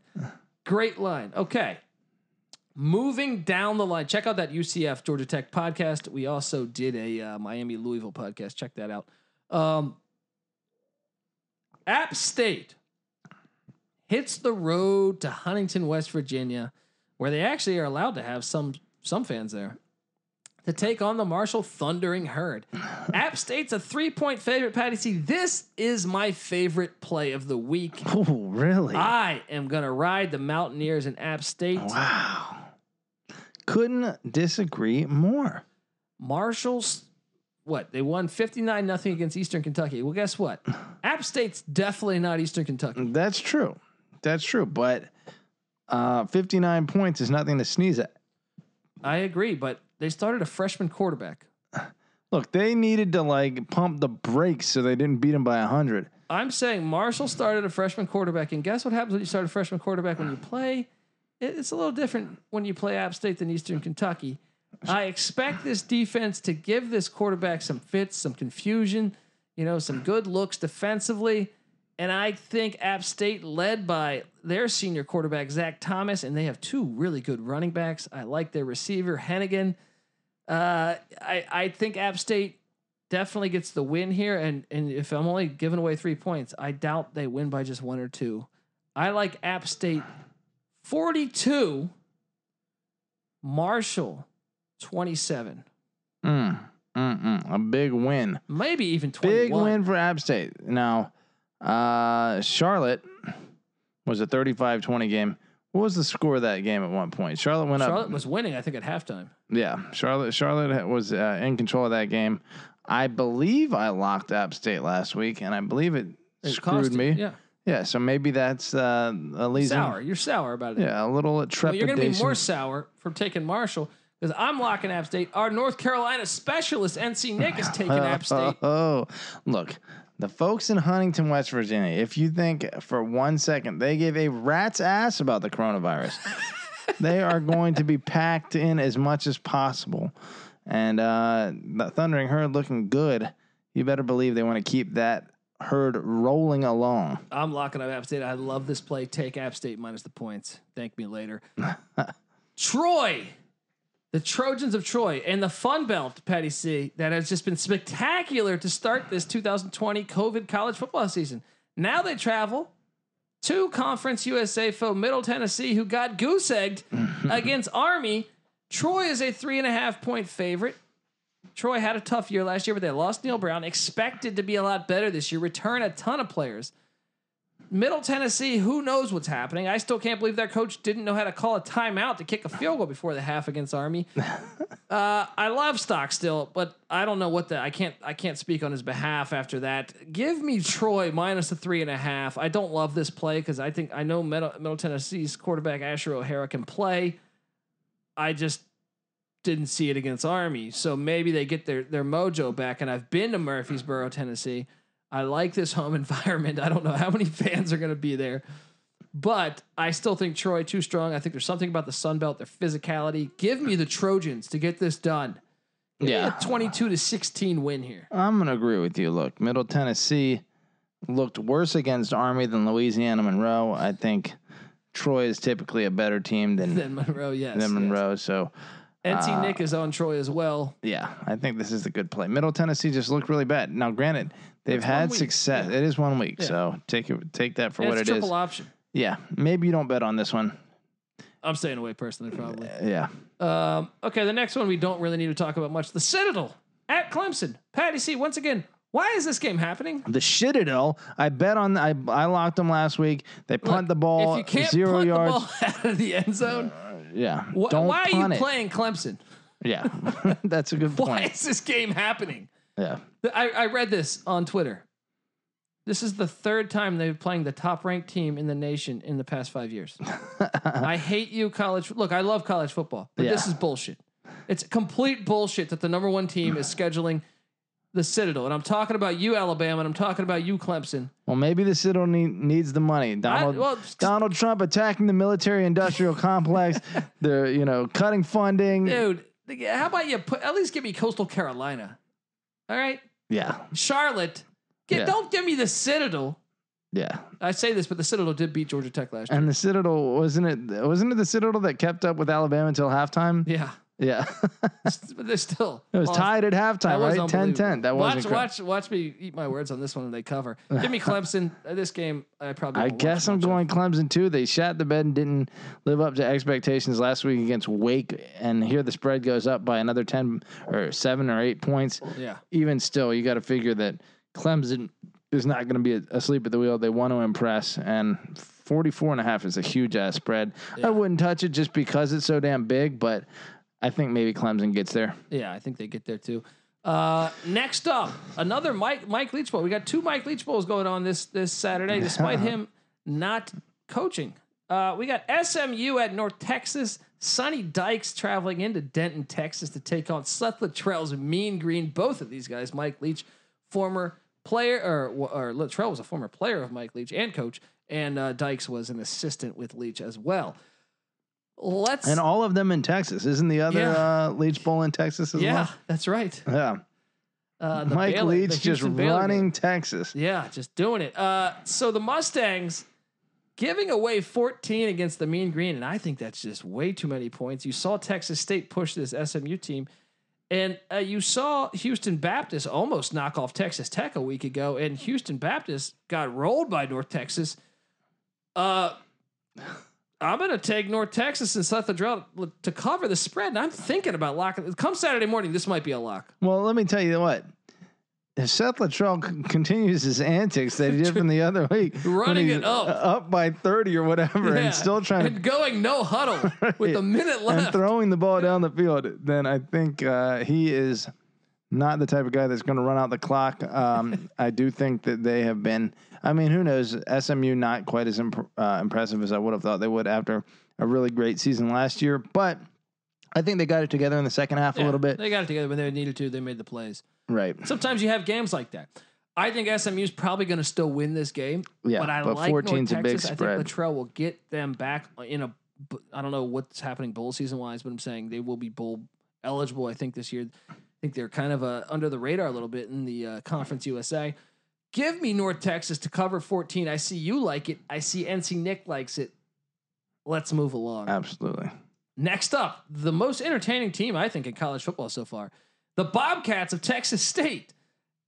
Great line. Okay. Moving down the line, check out that UCF Georgia Tech podcast. We also did a uh, Miami Louisville podcast. Check that out. Um, App State hits the road to Huntington, West Virginia, where they actually are allowed to have some some fans there to take on the Marshall Thundering Herd. App State's a three point favorite, Patty C. This is my favorite play of the week. Oh, really? I am going to ride the Mountaineers in App State. wow. Couldn't disagree more. Marshall's, what? They won 59 nothing against Eastern Kentucky. Well, guess what? App State's definitely not Eastern Kentucky. That's true. That's true. But uh, 59 points is nothing to sneeze at. I agree, but they started a freshman quarterback. Look, they needed to like pump the brakes so they didn't beat him by 100. I'm saying Marshall started a freshman quarterback, and guess what happens when you start a freshman quarterback when you play? It's a little different when you play App State than Eastern Kentucky. I expect this defense to give this quarterback some fits, some confusion, you know, some good looks defensively. And I think App State, led by their senior quarterback, Zach Thomas, and they have two really good running backs. I like their receiver, Hennigan. Uh, I, I think App State definitely gets the win here. And, and if I'm only giving away three points, I doubt they win by just one or two. I like App State 42, Marshall 27, Mm, mm, mm. A big win. maybe even 21. Big win for App State. Now, uh, Charlotte was a 35 20 game. What was the score of that game at one point? Charlotte went Charlotte up. Charlotte was winning, I think, at halftime. Yeah, Charlotte. Charlotte was uh, in control of that game. I believe I locked App State last week, and I believe it, It screwed me. Yeah. Yeah, so maybe that's uh, a reason. Sour. You're sour about it. Yeah, a little Well, trepidation. you're going to be more sour from taking Marshall because I'm locking App State. Our North Carolina specialist, NC Nick, is taking App State. Oh, look, the folks in Huntington, West Virginia. If you think for one second they gave a rat's ass about the coronavirus, they are going to be packed in as much as possible. And uh, the Thundering Herd looking good. You better believe they want to keep that herd rolling along. I'm locking up App State. I love this play. Take App State minus the points. Thank me later. Troy, the Trojans of Troy, and the Fun Belt, Patty C, that has just been spectacular to start this 2020 COVID college football season. Now they travel to Conference USA foe Middle Tennessee, who got goose egged against Army. Troy is a three and a half point favorite. Troy had a tough year last year, but they lost Neal Brown. Expected to be a lot better this year. Return a ton of players. Middle Tennessee, who knows what's happening? I still can't believe their coach didn't know how to call a timeout to kick a field goal before the half against Army. uh, I love Stockstill, but I don't know what the I can't I can't speak on his behalf after that. Give me Troy minus a three and a half. I don't love this play because I think I know Middle, Middle Tennessee's quarterback Asher O'Hara can play. I just didn't see it against Army. So maybe they get their their mojo back. And I've been to Murfreesboro, Tennessee. I like this home environment. I don't know how many fans are going to be there, but I still think Troy too strong. I think there's something about the Sun Belt, their physicality. Give me the Trojans to get this done. Give Yeah. a 22 to 16 win here. I'm going to agree with you. Look, Middle Tennessee looked worse against Army than Louisiana Monroe. I think Troy is typically a better team than, Then Monroe, yes. than yes. Monroe. So, NT Uh, Nick is on Troy as well. yeah, I think this is a good play. Middle Tennessee just looked really bad. Now, granted, they've had success. yeah. It is one week, Yeah. so take it, take that for And what it's it a is. triple option. Yeah, maybe you don't bet on this one. I'm staying away personally, probably. Yeah, Um, okay, the next one we don't really need to talk about much. The Citadel at Clemson. Patty C, once again, why is this game happening? the Citadel. I bet on. I I locked them last week. They punt the ball if you can't zero punt yards. the ball out of the end zone, Yeah, wh- don't why are you it. playing Clemson? Yeah, that's a good Why is this game happening? Yeah. I, I read this on Twitter. This is the third time they've playing the top ranked team in the nation in the past five years. I hate you, college. Look, I love college football, but this is bullshit. It's complete bullshit that the number one team is scheduling the Citadel. And I'm talking about you, Alabama, and I'm talking about you, Clemson. Well, maybe the Citadel need, needs the money. Donald well, Donald Trump attacking the military-industrial complex. They're you know cutting funding. Dude, how about you put at least give me Coastal Carolina? All right, Yeah, Charlotte. Get, Yeah. Don't give me the Citadel. Yeah, I say this, but the Citadel did beat Georgia Tech last year. and the Citadel wasn't it? Wasn't it the Citadel that kept up with Alabama until halftime? Yeah, Yeah, but they're still. it was lost. tied at halftime, was right? 10-10. That wasn't. cra- watch, watch me eat my words on this one when they cover. Give me Clemson. Uh, this game, I probably. I guess I'm much of. going Clemson too. They shot the bed and didn't live up to expectations last week against Wake, and here the spread goes up by another ten or seven or eight points. Yeah, Even still, you got to figure that Clemson is not going to be asleep at the wheel. They want to impress, and 44 and a half is a huge ass spread. Yeah. I wouldn't touch it just because it's so damn big, but I think maybe Clemson gets there. yeah, I think they get there too. Uh, next up, another Mike Mike Leach bowl. We got two Mike Leach bowls going on this this Saturday, despite him not coaching. Uh, we got SMU at North Texas. Sonny Dykes traveling into Denton, Texas to take on Seth Littrell's Mean Green. Both of these guys, Mike Leach, former player, or, or Littrell was a former player of Mike Leach and coach, and uh, Dykes was an assistant with Leach as well. Let's And all of them in Texas. Isn't the other Yeah. uh, Leach Bowl in Texas as well? yeah, that's right. Yeah. Uh, the Mike Baylor- Leach just Baylor game. running Texas. Yeah, just doing it. Uh, so the Mustangs giving away 14 against the Mean Green, and I think that's just way too many points. You saw Texas State push this SMU team, and uh, you saw Houston Baptist almost knock off Texas Tech a week ago, and Houston Baptist got rolled by North Texas. Uh, I'm going to take North Texas and Seth Littrell to cover the spread, and I'm thinking about locking. Come Saturday morning, this might be a lock. Well, let me tell you what. If Seth Littrell c- continues his antics that he did from the other week, Running it up. up by 30 or whatever, Yeah. and still trying and going no huddle with a minute left, and throwing the ball down the field, then I think uh, he is not the type of guy that's going to run out the clock. Um, I do think that they have been. I mean, who knows? SMU not quite as imp- uh, impressive as I would have thought they would after a really great season last year, but I think they got it together in the second half a little bit. They got it together when they needed to. They made the plays. Right. Sometimes you have games like that. I think SMU's probably going to still win this game. Yeah, but I but like 14's North a big Texas. I think Littrell will get them back in a. I don't know what's happening bowl season wise, but I'm saying they will be bowl eligible. I think this year. I think they're kind of uh, under the radar a little bit in the uh, Conference USA. Give me North Texas to cover 14. I see you like it. I see NC Nick likes it. Let's move along. Absolutely. Next up, the most entertaining team I think in college football so far, the Bobcats of Texas State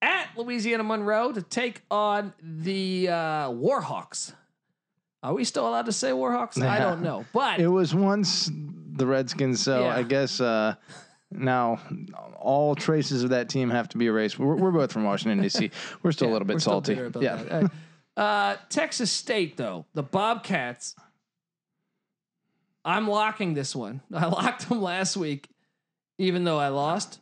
at Louisiana Monroe to take on the uh, Warhawks. Are we still allowed to say Warhawks? I don't know, but It was once the Redskins, so Yeah. I guess uh, now all traces of that team have to be erased. We're, we're both from Washington D.C. We're still Yeah, a little bit salty. Yeah, that. All right. Uh, Texas State, though, the Bobcats, I'm locking this one. I locked them last week, even though I lost.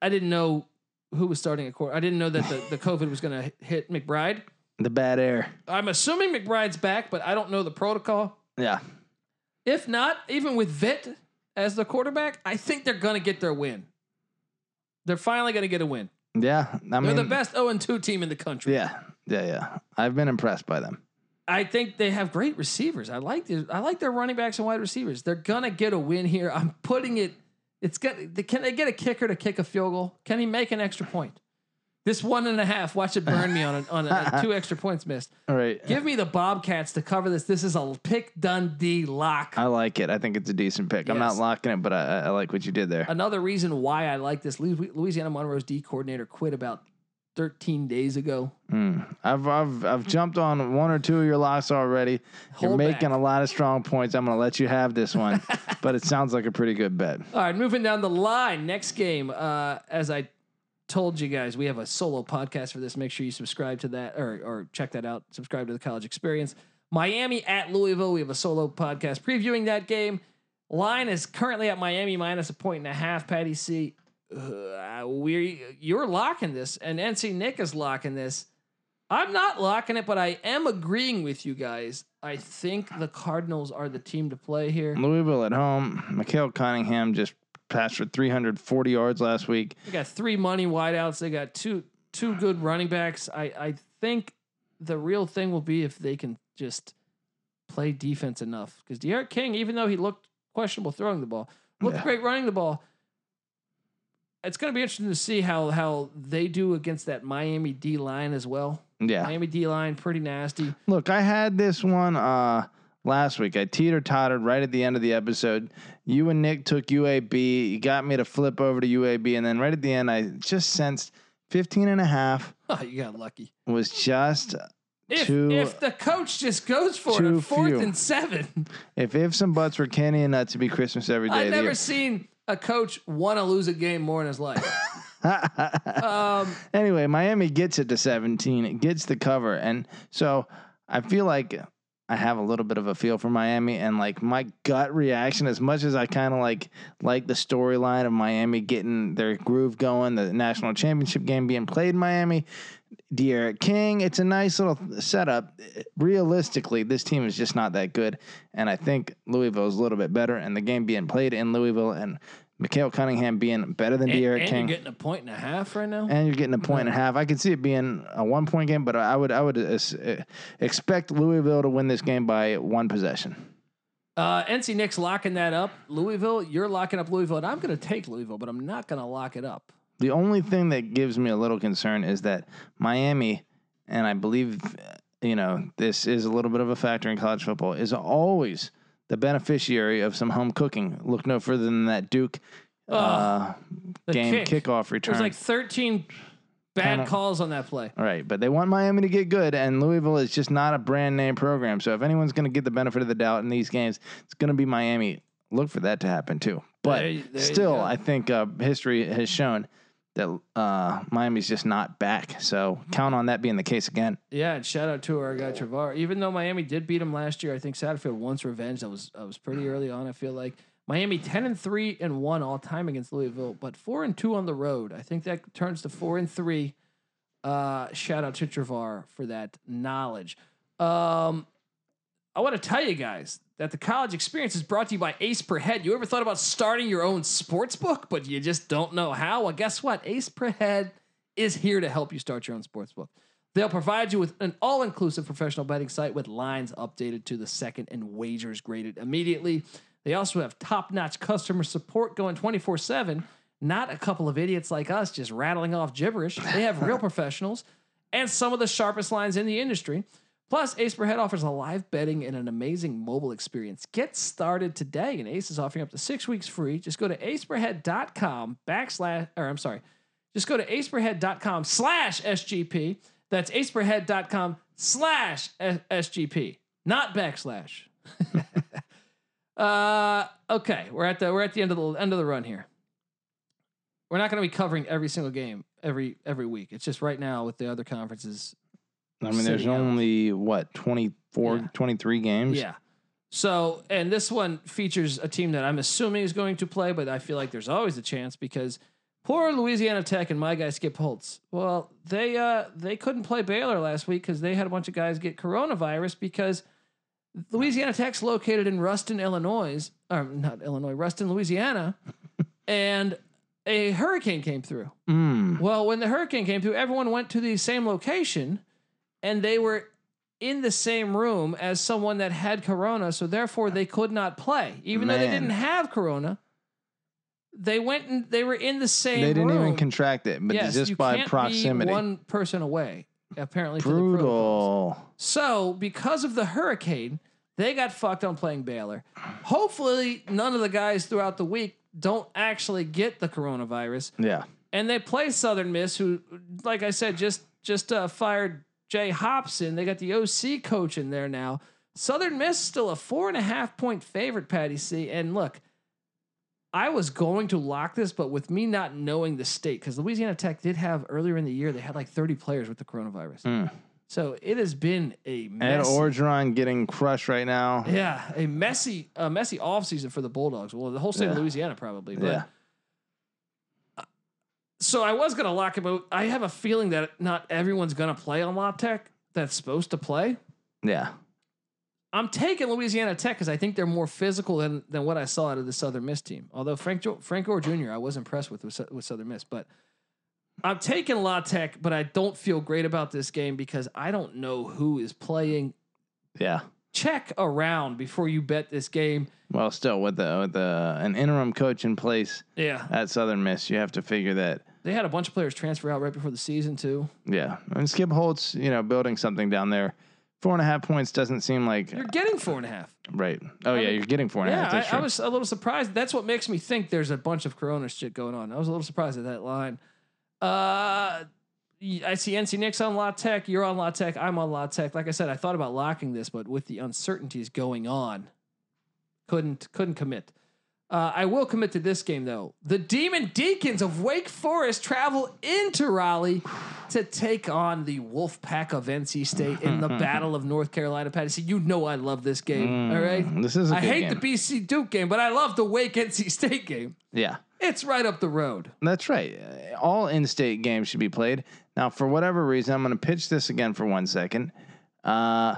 I didn't know who was starting at court. I didn't know that the, the COVID was going to hit McBride. the bad air. I'm assuming McBride's back, but I don't know the protocol. Yeah, If not, even with Vitt as the quarterback, I think they're going to get their win. They're finally going to get a win. yeah. I They're mean, the best 0 2 team in the country. Yeah, yeah, yeah. I've been impressed by them. I think they have great receivers. I like their, I like their running backs and wide receivers. They're gonna get a win here. I'm putting it. It's got. Can they get a kicker to kick a field goal? Can he make an extra point? This one and a half. Watch it burn me on a, on a, two extra points missed. All right, Give me the Bobcats to cover this. This is a pick Dundee lock. I like it. I think it's a decent pick. I'm not Yes. locking it, but I, I like what you did there. Another reason why I like this. Louis- Louisiana Monroe's D coordinator quit about 13 days ago. Mm. I've I've I've jumped on one or two of your locks already. You're Hold making back. a lot of strong points. I'm going to let you have this one, but it sounds like a pretty good bet. All right, moving down the line. Next game, uh, as I told you guys, we have a solo podcast for this. Make sure you subscribe to that or or check that out. Subscribe to the College Experience. Miami at Louisville. We have a solo podcast previewing that game. Line is currently at Miami minus a point and a half. Patty C. Uh, we you're locking this, and NC Nick is locking this. I'm not locking it, but I am agreeing with you guys. I think the Cardinals are the team to play here. Louisville at home. Malik Cunningham just passed for 340 yards last week. They got three money wideouts. They got two two good running backs. I I think the real thing will be if they can just play defense enough. Because D'Eriq King, even though he looked questionable throwing the ball, looked Yeah. great running the ball. It's going to be interesting to see how how they do against that Miami D line as well. Yeah. Miami D line pretty nasty. Look, I had this one uh, last week. I teeter tottered right at the end of the episode. You and Nick took UAB. You got me to flip over to UAB. And then right at the end, I just sensed 15 and a half Oh, you got lucky. was just, If Too- if the coach just goes for it fourth few. and seven, if if some butts were candy and nuts, it'd be Christmas every day I've never year. seen a coach want to lose a game more in his life. um, anyway, Miami gets it to 17. It gets the cover. And so I feel like I have a little bit of a feel for Miami and like my gut reaction as much as I kind of like like the storyline of Miami getting their groove going, the national championship game being played in Miami, D'Eriq King, it's a nice little setup. Realistically, this team is just not that good and I think Louisville is a little bit better and the game being played in Louisville and Malik Cunningham being better than and, D'Eriq and King you're getting a point and a half right now. and you're getting a point and a half. I could see it being a one point game, but I would I would uh, expect Louisville to win this game by one possession. Uh, NC Nick's locking that up. Louisville, you're locking up Louisville, and I'm going to take Louisville, but I'm not going to lock it up. The only thing that gives me a little concern is that Miami, and I believe you know this is a little bit of a factor in college football, is always the beneficiary of some home cooking. Look no further than that Duke uh, The game kick. kickoff return. There's like 13 bad Kinda- calls on that play. All right, but they want Miami to get good, and Louisville is just not a brand name program. So if anyone's going to get the benefit of the doubt in these games, it's going to be Miami. Look for that to happen too. But There you- there you still, go. I think uh, history has shown that uh, Miami's just not back. So count on that being the case again. Yeah, and shout out to our guy Travar. Even though Miami did beat him last year, I think Satterfield wants revenge. That was that was pretty early on. I feel like Miami ten and three and one all time against Louisville, but four and two on the road. I think that turns to four and three. Uh, shout out to Travar for that knowledge. Um, I want to tell you guys that the college experience is brought to you by Ace Per Head. You ever thought about starting your own sports book, but you just don't know how? Well, guess what? Ace Per Head is here to help you start your own sports book. They'll provide you with an all inclusive professional betting site with lines updated to the second and wagers graded immediately. They also have top notch customer support going 24 7. Not a couple of idiots like us just rattling off gibberish. They have real professionals and some of the sharpest lines in the industry. Plus, Ace Per Head offers a live betting and an amazing mobile experience. Get started today, and Ace is offering up to six weeks free. Just go to aceperhead.com backslash, or I'm sorry, just go to aceperhead.com slash SGP. That's aceperhead.com slash SGP, not backslash. uh, okay, we're at the we're at the end of the end of the run here. We're not going to be covering every single game every every week. It's just right now with the other conferences I mean, there's out. only what 24, Yeah. 23 games. Yeah. So, and this one features a team that I'm assuming is going to play, but I feel like there's always a chance because poor Louisiana Tech and my guy Skip Holtz. Well, they uh they couldn't play Baylor last week because they had a bunch of guys get coronavirus because Louisiana Tech's located in Ruston, Illinois, or not Illinois, Ruston, Louisiana, and a hurricane came through. Mm. Well, when the hurricane came through, everyone went to the same location and they were in the same room as someone that had corona, so therefore they could not play. Even though they didn't have corona, they went and they were in the same They didn't room. even contract it, but yes, just by proximity. One person away, apparently. Brutal. So, because of the hurricane, they got fucked on playing Baylor. Hopefully, none of the guys throughout the week don't actually get the coronavirus Yeah. and they play Southern Miss, who, like I said, just just uh, fired Jay Hopson. They got the OC coach in there now. Southern Miss still a four and a half point favorite, Patty C. And look, I was going to lock this, but with me not knowing the state, because Louisiana Tech did have earlier in the year, they had like 30 players with the coronavirus. Mm. So it has been a Ed messy, Orgeron getting crushed right now. yeah, a messy, a messy offseason for the Bulldogs. Well, the whole state of Louisiana probably, but Yeah. So I was gonna lock him out. I have a feeling that not everyone's gonna play on La Tech that's supposed to play. Yeah. I'm taking Louisiana Tech because I think they're more physical than than what I saw out of the Southern Miss team. Although Frank jo- Frank Gore Jr. I was impressed with with, with Southern Miss, but I'm taking La Tech, but I don't feel great about this game because I don't know who is playing. Yeah. Check around before you bet this game. Well, still with the with the an interim coach in place Yeah, at Southern Miss, you have to figure that They had a bunch of players transfer out right before the season too. Yeah, and Skip Holtz, you know, building something down there. Four and a half points doesn't seem like You're getting four and a half. right. Oh yeah, mean, you're getting four and a half. Yeah, That's I, I was a little surprised. That's what makes me think there's a bunch of Corona shit going on. I was a little surprised at that line. Uh, I see NC Nick's on La Tech. You're on La Tech. I'm on La Tech. Like I said, I thought about locking this, but with the uncertainties going on, couldn't couldn't commit. Uh, I will commit to this game though. The Demon Deacons of Wake Forest travel into Raleigh to take on the Wolf Pack of NC State in the Battle of North Carolina. Patty, see, you know I love this game. all right, Mm, This is a I hate game. the BC Duke game, but I love the Wake NC State game. yeah. It's right up the road. That's right. All in-state games should be played. Now, for whatever reason, I'm going to pitch this again for one second. Uh,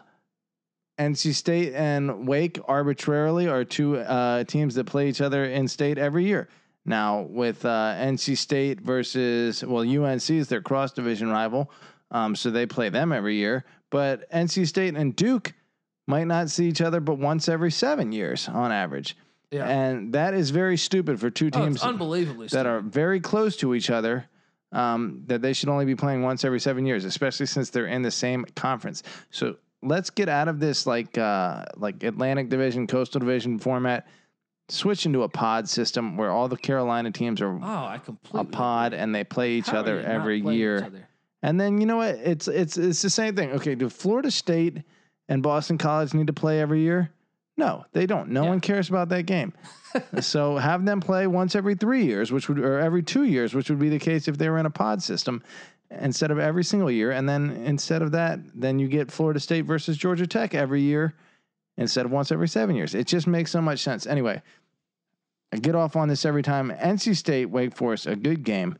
NC State and Wake arbitrarily are two uh, teams that play each other in state every year. Now, with uh, NC State versus well, UNC is their cross division rival, um, so they play them every year. But NC State and Duke might not see each other but once every seven years on average. Yeah. And that is very stupid for two teams it's unbelievably that stupid. are very close to each other um, that they should only be playing once every seven years, especially since they're in the same conference. So let's get out of this like uh, like Atlantic Division, Coastal Division format. Switch into a pod system where all the Carolina teams are Oh, I completely a pod and they play each How other every year. other? And then you know what? It's it's it's the same thing. Okay, do Florida State and Boston College need to play every year? No, they don't. No Yeah. one cares about that game. so have them play once every three years, which would or every two years, which would be the case if they were in a pod system instead of every single year. And then instead of that, then you get Florida State versus Georgia Tech every year instead of once every seven years. It just makes so much sense. Anyway, I get off on this every time. NC State, Wake Forest, a good game.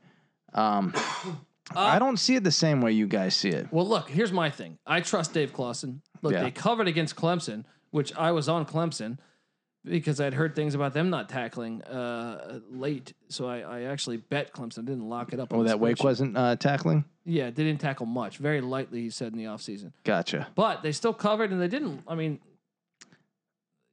Um, I don't see it the same way you guys see it. Well, look, here's my thing. I trust Dave Clawson. Look, Yeah. they covered against Clemson, which I was on Clemson because I'd heard things about them not tackling uh, late. So I, I actually bet Clemson. Didn't lock it up. Oh, that Wake wasn't uh, tackling. Yeah, they didn't tackle much. Very lightly, he said in the offseason. Gotcha. But they still covered, and they didn't. I mean,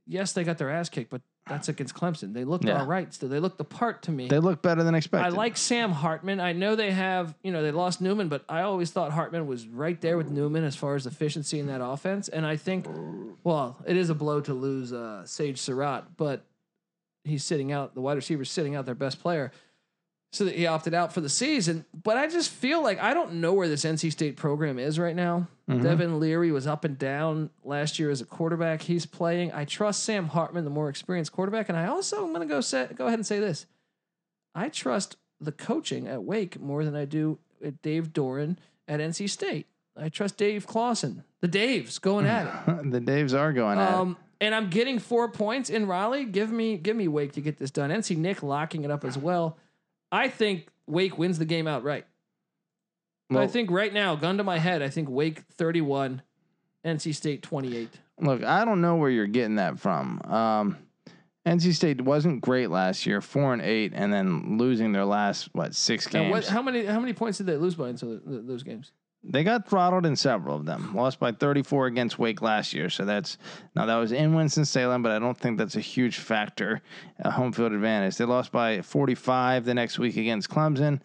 yes, they got their ass kicked, but that's against Clemson. They looked Yeah. all right. Still, they looked the part to me. They look better than expected. I like Sam Hartman. I know they have, you know, they lost Newman, but I always thought Hartman was right there with Newman as far as efficiency in that offense. And I think, well, it is a blow to lose uh, Sage Surratt, but he's sitting out. The wide receiver's sitting out their best player, so that he opted out for the season. But I just feel like I don't know where this NC State program is right now. Mhm. Devin Leary was up and down last year as a quarterback. He's playing. I trust Sam Hartman, the more experienced quarterback, and I also am going to go set, go ahead and say this. I trust the coaching at Wake more than I do at Dave Doeren at NC State. I trust Dave Clawson. The Daves going at it. the Daves are going at it. Um, and I'm getting four points in Raleigh. Give me give me Wake to get this done. NC Nick locking it up as well. I think Wake wins the game outright. But I think right now, gun to my head, I think Wake 31, NC State 28. Look, I don't know where you're getting that from. Um, NC State wasn't great last year, four and eight, and then losing their last what six games. what, how many how many points did they lose by in those games? They got throttled in several of them. Lost by 34 against Wake last year. So that's now that was in Winston Salem, but I don't think that's a huge factor. A home field advantage. They lost by 45 the next week against Clemson.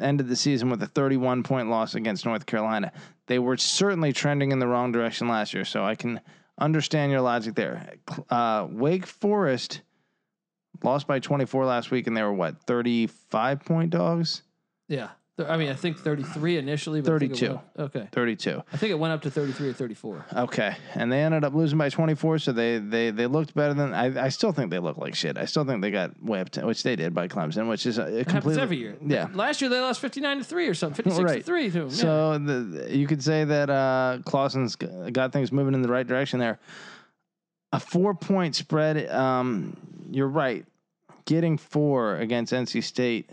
Ended the season with a 31 point loss against North Carolina. They were certainly trending in the wrong direction last year. So I can understand your logic there. Uh, Wake Forest lost by 24 last week, and they were what 35 point dogs. Yeah. I mean, I think 33 initially. But I think it 32. went- okay. 32. I think it went up to 33 or 34. Okay, and they ended up losing by 24, so they they they looked better than I. I still think they look like shit. I still think they got whipped, which they did by Clemson, which is a, a happens completely every year. Yeah. Last year they lost 59 to 3 or something, 56 to Right. 3 to. Yeah. So the, you could say that uh, Clawson's g- got things moving in the right direction there. A four point spread. Um, you're right. Getting four against NC State.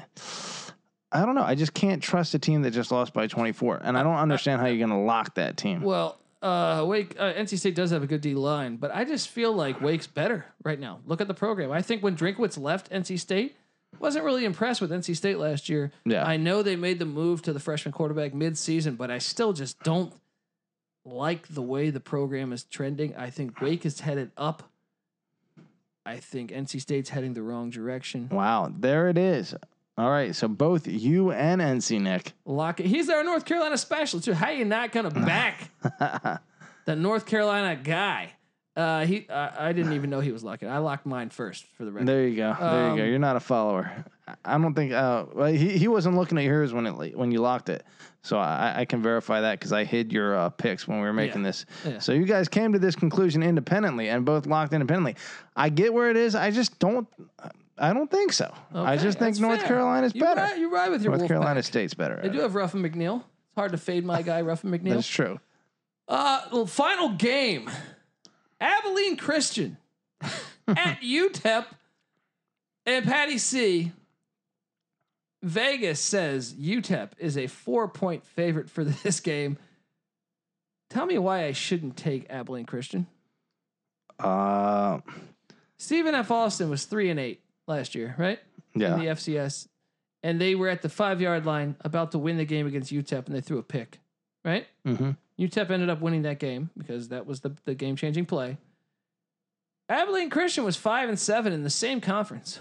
I don't know. I just can't trust a team that just lost by 24, and I don't understand how you're going to lock that team. Well, uh, Wake uh, NC State does have a good D line, but I just feel like Wake's better right now. Look at the program. I think when Drinkwitz left NC State, wasn't really impressed with NC State last year. Yeah. I know they made the move to the freshman quarterback mid-season, but I still just don't like the way the program is trending. I think Wake is headed up. I think NC State's heading the wrong direction. Wow, there it is. All right, so both you and NC Nick. Lock it. He's our North Carolina specialist too. How you not gonna back the North Carolina guy? Uh, he, uh, I didn't even know he was locking. I locked mine first for the record. There you go. There you go. Um, You're not a follower. I- don't think. Uh, well, he he wasn't looking at yours when it when you locked it, so I, I can verify that because I hid your uh, picks when we were making this. Yeah. So you guys came to this conclusion independently and both locked independently. I get where it is. I just don't. I don't think so. I just think North fair. Carolina's You better. ride, you ride with your North. Carolina State's better. They do have Ruffin McNeill. It's hard to fade my guy Ruffin McNeill. That's true. Uh, well, final game. Abilene Christian at UTEP and Patty C. Vegas says UTEP is a four point favorite for this game. Tell me why I shouldn't take Abilene Christian. Uh, Stephen F. Austin was three and eight last year, right? yeah. In the FCS. And they were at the five yard line about to win the game against UTEP and they threw a pick, right? hmm UTEP ended up winning that game because that was the, the game changing play. Abilene Christian was five and seven in the same conference.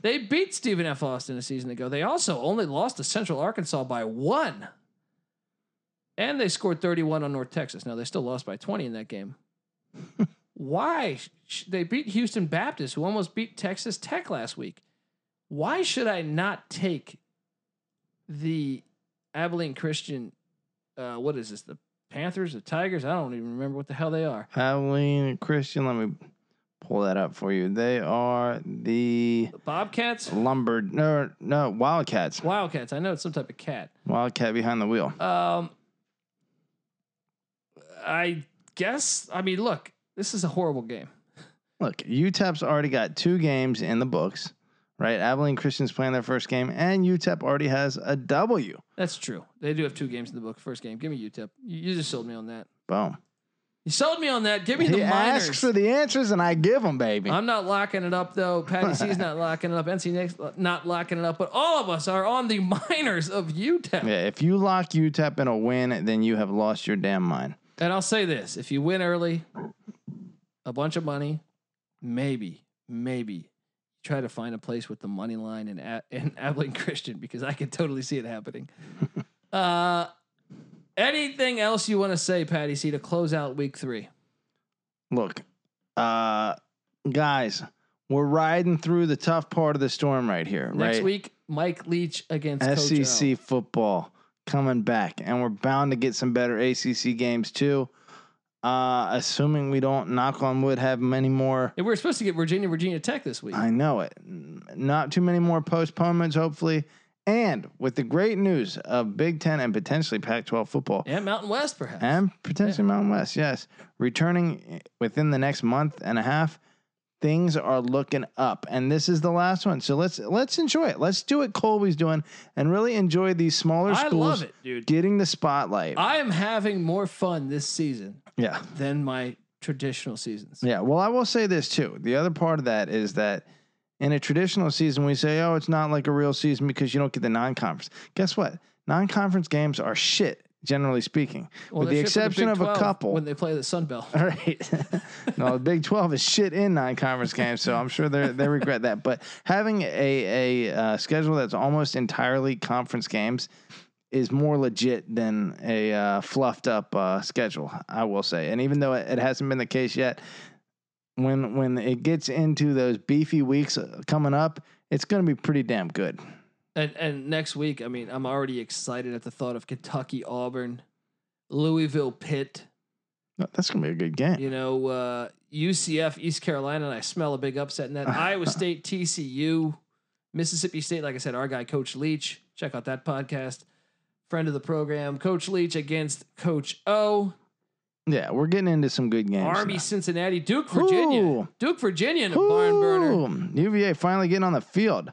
They beat Stephen F. Austin a season ago. They also only lost to Central Arkansas by one. And they scored 31 on North Texas. Now they still lost by 20 in that game. Why? They beat Houston Baptist, who almost beat Texas Tech last week. Why should I not take the Abilene Christian uh, what is this? The Panthers, the Tigers? I don't even remember what the hell they are. Abilene Christian. Let me pull that up for you. They are the The Bobcats, lumber. No, no Wildcats. Wildcats. I know it's some type of cat. Wildcat behind the wheel. Um, I guess. I mean, look, this is a horrible game. Look, UTEP's already got two games in the books, right? Abilene Christian's playing their first game, and UTEP already has a W. That's true. They do have two games in the book. First game. Give me UTEP. You, you just sold me on that. Boom. You sold me on that. Give me He the asks minors. for the answers, and I give them, baby. I'm not locking it up though. Patty C's not locking it up. NC Nick's not locking it up. But all of us are on the minors of UTEP. yeah, if you lock UTEP in a win, then you have lost your damn mind. And I'll say this: if you win early, a bunch of money, maybe, maybe try to find a place with the money line in A- in Abilene Christian because I could totally see it happening. uh, anything else you want to say, Patty C, to close out Week Three? Look, uh, guys, we're riding through the tough part of the storm right here, Next right? week, Mike Leach against SEC football coming back, and we're bound to get some better ACC games too. Uh, assuming we don't knock on wood have many more. And we're supposed to get Virginia, Virginia Tech this week. I know it. Not too many more postponements, hopefully. And with the great news of Big Ten and potentially Pac-12 football and Mountain West, perhaps. and potentially Mountain West, yes, returning within the next month and a half, things are looking up. And this is the last one, so let's let's enjoy it. Let's do what Colby's doing and really enjoy these smaller I schools love it, dude. getting the spotlight. I am having more fun this season yeah. than my traditional seasons. Yeah. Well, I will say this too. The other part of that is that in a traditional season, we say, oh, it's not like a real season because you don't get the non conference. Guess what? Non conference games are shit, generally speaking, Well, with the they're shit for exception Big of a couple. when they play the Sun Belt. All right. no, the Big 12 is shit in non conference games, so I'm sure they they regret that. But having a, a uh, schedule that's almost entirely conference games is more legit than a uh, fluffed up uh, schedule, I will say. And even though it, it hasn't been the case yet, when when it gets into those beefy weeks uh, coming up, it's going to be pretty damn good. And and next week, I mean, I'm already excited at the thought of Kentucky, Auburn, Louisville, Pitt. That's going to be a good game. You know, uh, UCF, East Carolina. And I smell a big upset in that. Iowa State, TCU, Mississippi State. Like I said, our guy Coach Leach. Check out that podcast. Friend of the program, Coach Leach against Coach O. Yeah, we're getting into some good games. Army, now. Cincinnati, Duke, Virginia, Ooh. Duke, Virginia, in a barn burner, UVA finally getting on the field.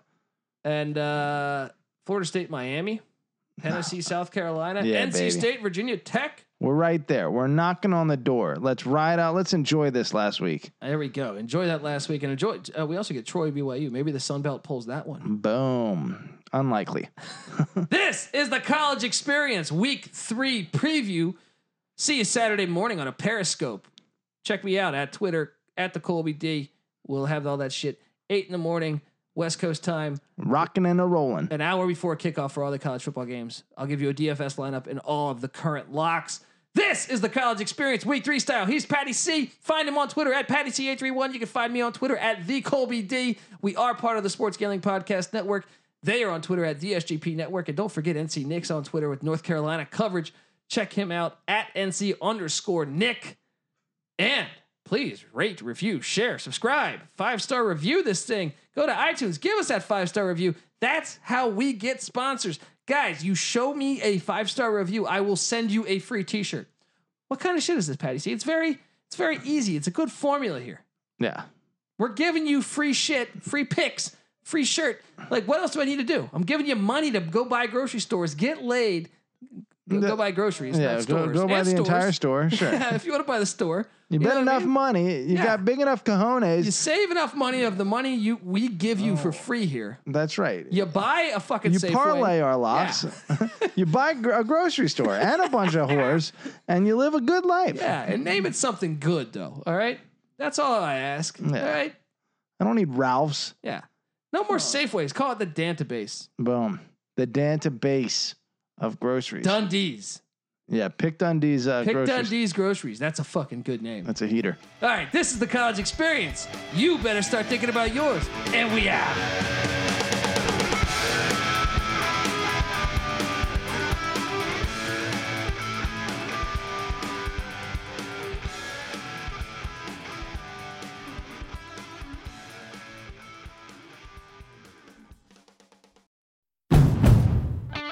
And uh, Florida State, Miami, Tennessee, South Carolina, Yeah, NC baby. State, Virginia Tech. We're right there. We're knocking on the door. Let's ride out. Let's enjoy this last week. There we go. Enjoy that last week, and enjoy. Uh, we also get Troy BYU. Maybe the Sun Belt pulls that one. Boom. Unlikely. this is the college experience week three preview. See you Saturday morning on a Periscope. Check me out at Twitter at the Colby D. We'll have all that shit eight in the morning. West Coast time, Rocking and a rolling. an hour before kickoff for all the college football games. I'll give you a DFS lineup and all of the current locks. This is the college experience, week three style. He's Patty C. Find him on Twitter at Patty C831. You can find me on Twitter at the Colby D. We are part of the Sports Gambling Podcast Network. They are on Twitter at the SGP Network. And don't forget NC Nick's on Twitter with North Carolina coverage. Check him out at NC underscore Nick. And please rate, review, share, subscribe, five star review this thing. Go to iTunes, give us that five star review. That's how we get sponsors. Guys, you show me a five star review, I will send you a free t shirt. What kind of shit is this, Patty? See, it's very, it's very easy. It's a good formula here. Yeah. We're giving you free shit, free picks, free shirt. Like, what else do I need to do? I'm giving you money to go buy grocery stores, get laid, go, go buy groceries, Yeah. not Go, stores. go buy and the stores. entire store. Sure. Yeah, if you want to buy the store, You know bet what I enough mean? money. You Yeah. got big enough cojones. You save enough money of the money you we give you for oh, free here. That's right. You buy a fucking You Safeway. parlay our locks. you buy a grocery store and a bunch of whores, and you live a good life. Yeah, and name it something good though. All right, that's all I ask. Yeah. All right, I don't need Ralph's. yeah. No more oh. Safeways. Call it the database. Boom. The database of groceries. Dundee's. Yeah, pick Dundee's uh, Pick groceries. Dundee's groceries. That's a fucking good name. That's a heater. All right, this is the college experience. You better start thinking about yours. And we out.